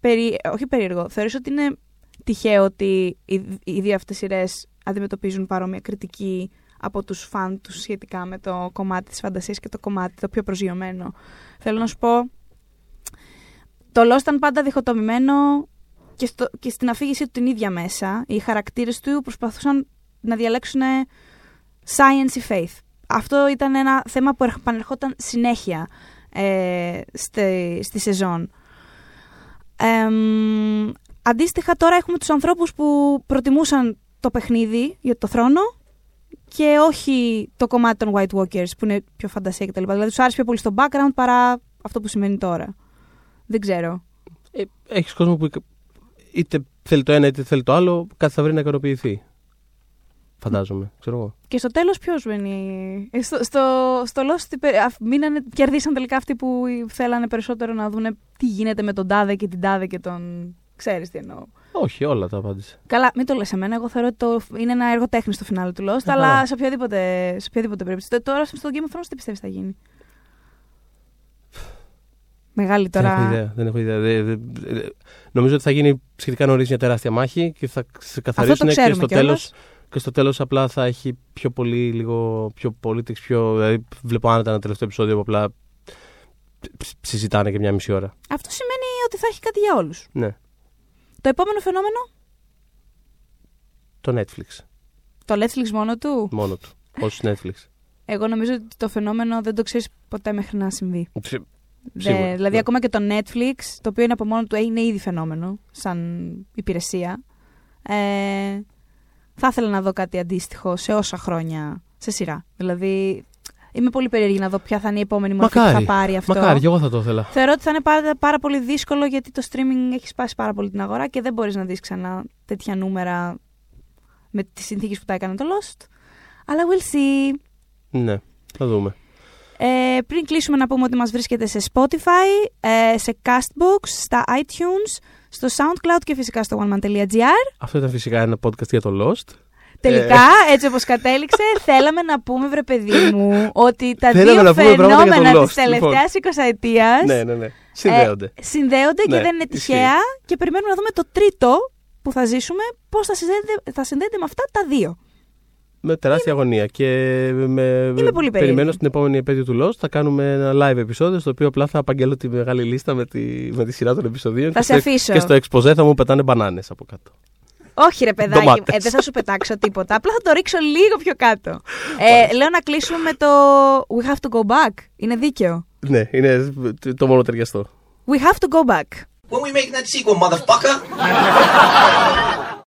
Περί, όχι περίεργο. Θεωρείς ότι είναι τυχαίο ότι οι, οι δύο αυτές σειρές αντιμετωπίζουν παρόμοια κριτική από τους φαν τους σχετικά με το κομμάτι της φαντασίας και το κομμάτι το πιο προσγειωμένο. Θέλω να σου πω, το Lost ήταν πάντα διχοτομημένο και, στο, και στην αφήγησή του την ίδια μέσα. Οι χαρακτήρες του προσπαθούσαν να διαλέξουν science ή faith. Αυτό ήταν ένα θέμα που επανερχόταν συνέχεια ε, στη, στη σεζόν. Εμ, αντίστοιχα τώρα έχουμε τους ανθρώπους που προτιμούσαν το παιχνίδι για το θρόνο και όχι το κομμάτι των White Walkers που είναι πιο φαντασία κτλ. Δηλαδή τους άρεσε πιο πολύ στο background παρά αυτό που σημαίνει τώρα. Δεν ξέρω. Ε, Έχεις κόσμο που είτε θέλει το ένα είτε θέλει το άλλο, κάτι θα βρει να ικανοποιηθεί. Φαντάζομαι, ξέρω εγώ. Και στο τέλος ποιος μπαίνει. Ε, Στο, στο, στο Lost τι πε- α, μείνανε, κερδίσαν τελικά αυτοί που θέλανε περισσότερο να δούνε τι γίνεται με τον τάδε και την τάδε και τον... Ξέρεις τι εννοώ. Όχι, όλα τα απάντησε. Καλά, μην το λες εμένα. Εγώ θεωρώ ότι το, είναι ένα έργο τέχνης στο φινάλε του Lost, Αχα. αλλά σε οποιαδήποτε, σε οποιαδήποτε περίπτωση. Τ- Τώρα στο Game of Thrones τι πιστεύεις θα γίνει; Μεγάλη Δεν έχω τώρα. ιδέα. Δεν έχω ιδέα. Δε- δε- δε- νομίζω ότι θα γίνει σχετικά νωρίς μια τεράστια μάχη και θα ξεκαθαρίσουν και ξέρουμε στο κιόλας. τέλο. Και στο τέλος απλά θα έχει πιο πολύ, λίγο πιο politics, πιο. Δηλαδή, βλέπω άνετα ένα τελευταίο επεισόδιο που απλά ψ- συζητάνε και μια μισή ώρα. Αυτό σημαίνει ότι θα έχει κάτι για όλους. Ναι. Το επόμενο φαινόμενο, Το Netflix. το Netflix μόνο του; Μόνο του. Ω Netflix. Εγώ νομίζω ότι το φαινόμενο δεν το ξέρεις ποτέ μέχρι να συμβεί. Ψ- Δε- Σίγουρα, δηλαδή, ναι. ακόμα και το Netflix, το οποίο είναι από μόνο του, είναι ήδη φαινόμενο, σαν υπηρεσία. Ε, θα ήθελα να δω κάτι αντίστοιχο σε όσα χρόνια σε σειρά. Δηλαδή, είμαι πολύ περίεργη να δω ποια θα είναι η επόμενη μορφή που Μακάρι. θα πάρει αυτό. Μακάρι, και εγώ θα το ήθελα. Θεωρώ ότι θα είναι πάρα, πάρα πολύ δύσκολο γιατί το streaming έχει σπάσει πάρα πολύ την αγορά και δεν μπορείς να δεις ξανά τέτοια νούμερα με τις συνθήκες που τα έκανε το Lost. Αλλά we'll see. Ναι, θα δούμε. Ε, πριν κλείσουμε να πούμε ότι μας βρίσκεται σε Spotify, ε, σε Castbox, στα iTunes, στο SoundCloud και φυσικά στο oneman.gr. Αυτό ήταν φυσικά ένα podcast για το Lost. Τελικά, έτσι όπως κατέληξε, θέλαμε να πούμε, βρε παιδί μου, ότι τα Θέλαμε δύο να πούμε πράγματα για το φαινόμενα Lost, της τελευταίας 20 ετίας Ναι, ναι, ναι. Συνδέονται. Ε, συνδέονται Ναι, και δεν είναι ισχύει. τυχαία και περιμένουμε να δούμε το τρίτο που θα ζήσουμε πώς θα συνδέεται, θα συνδέεται με αυτά τα δύο. Με τεράστια αγωνία. Και με... Είμαι πολύ περίεργη. περιμένω στην επόμενη επέτειο του Lost. Θα κάνουμε ένα live επεισόδιο στο οποίο απλά θα απαγγέλω τη μεγάλη λίστα με τη, με τη σειρά των επεισοδίων. Θα και σε στο, αφήσω. Και στο εξποζέ θα μου πετάνε μπανάνες από κάτω. Όχι ρε παιδάκι, Ντομάτες. ε, δεν θα σου πετάξω τίποτα, απλά θα το ρίξω λίγο πιο κάτω. Ε, λέω να κλείσουμε με το We have to go back. Είναι δίκαιο; Ναι, είναι το μόνο ταιριαστό. We have to go back. When we making that sequel, motherfucker?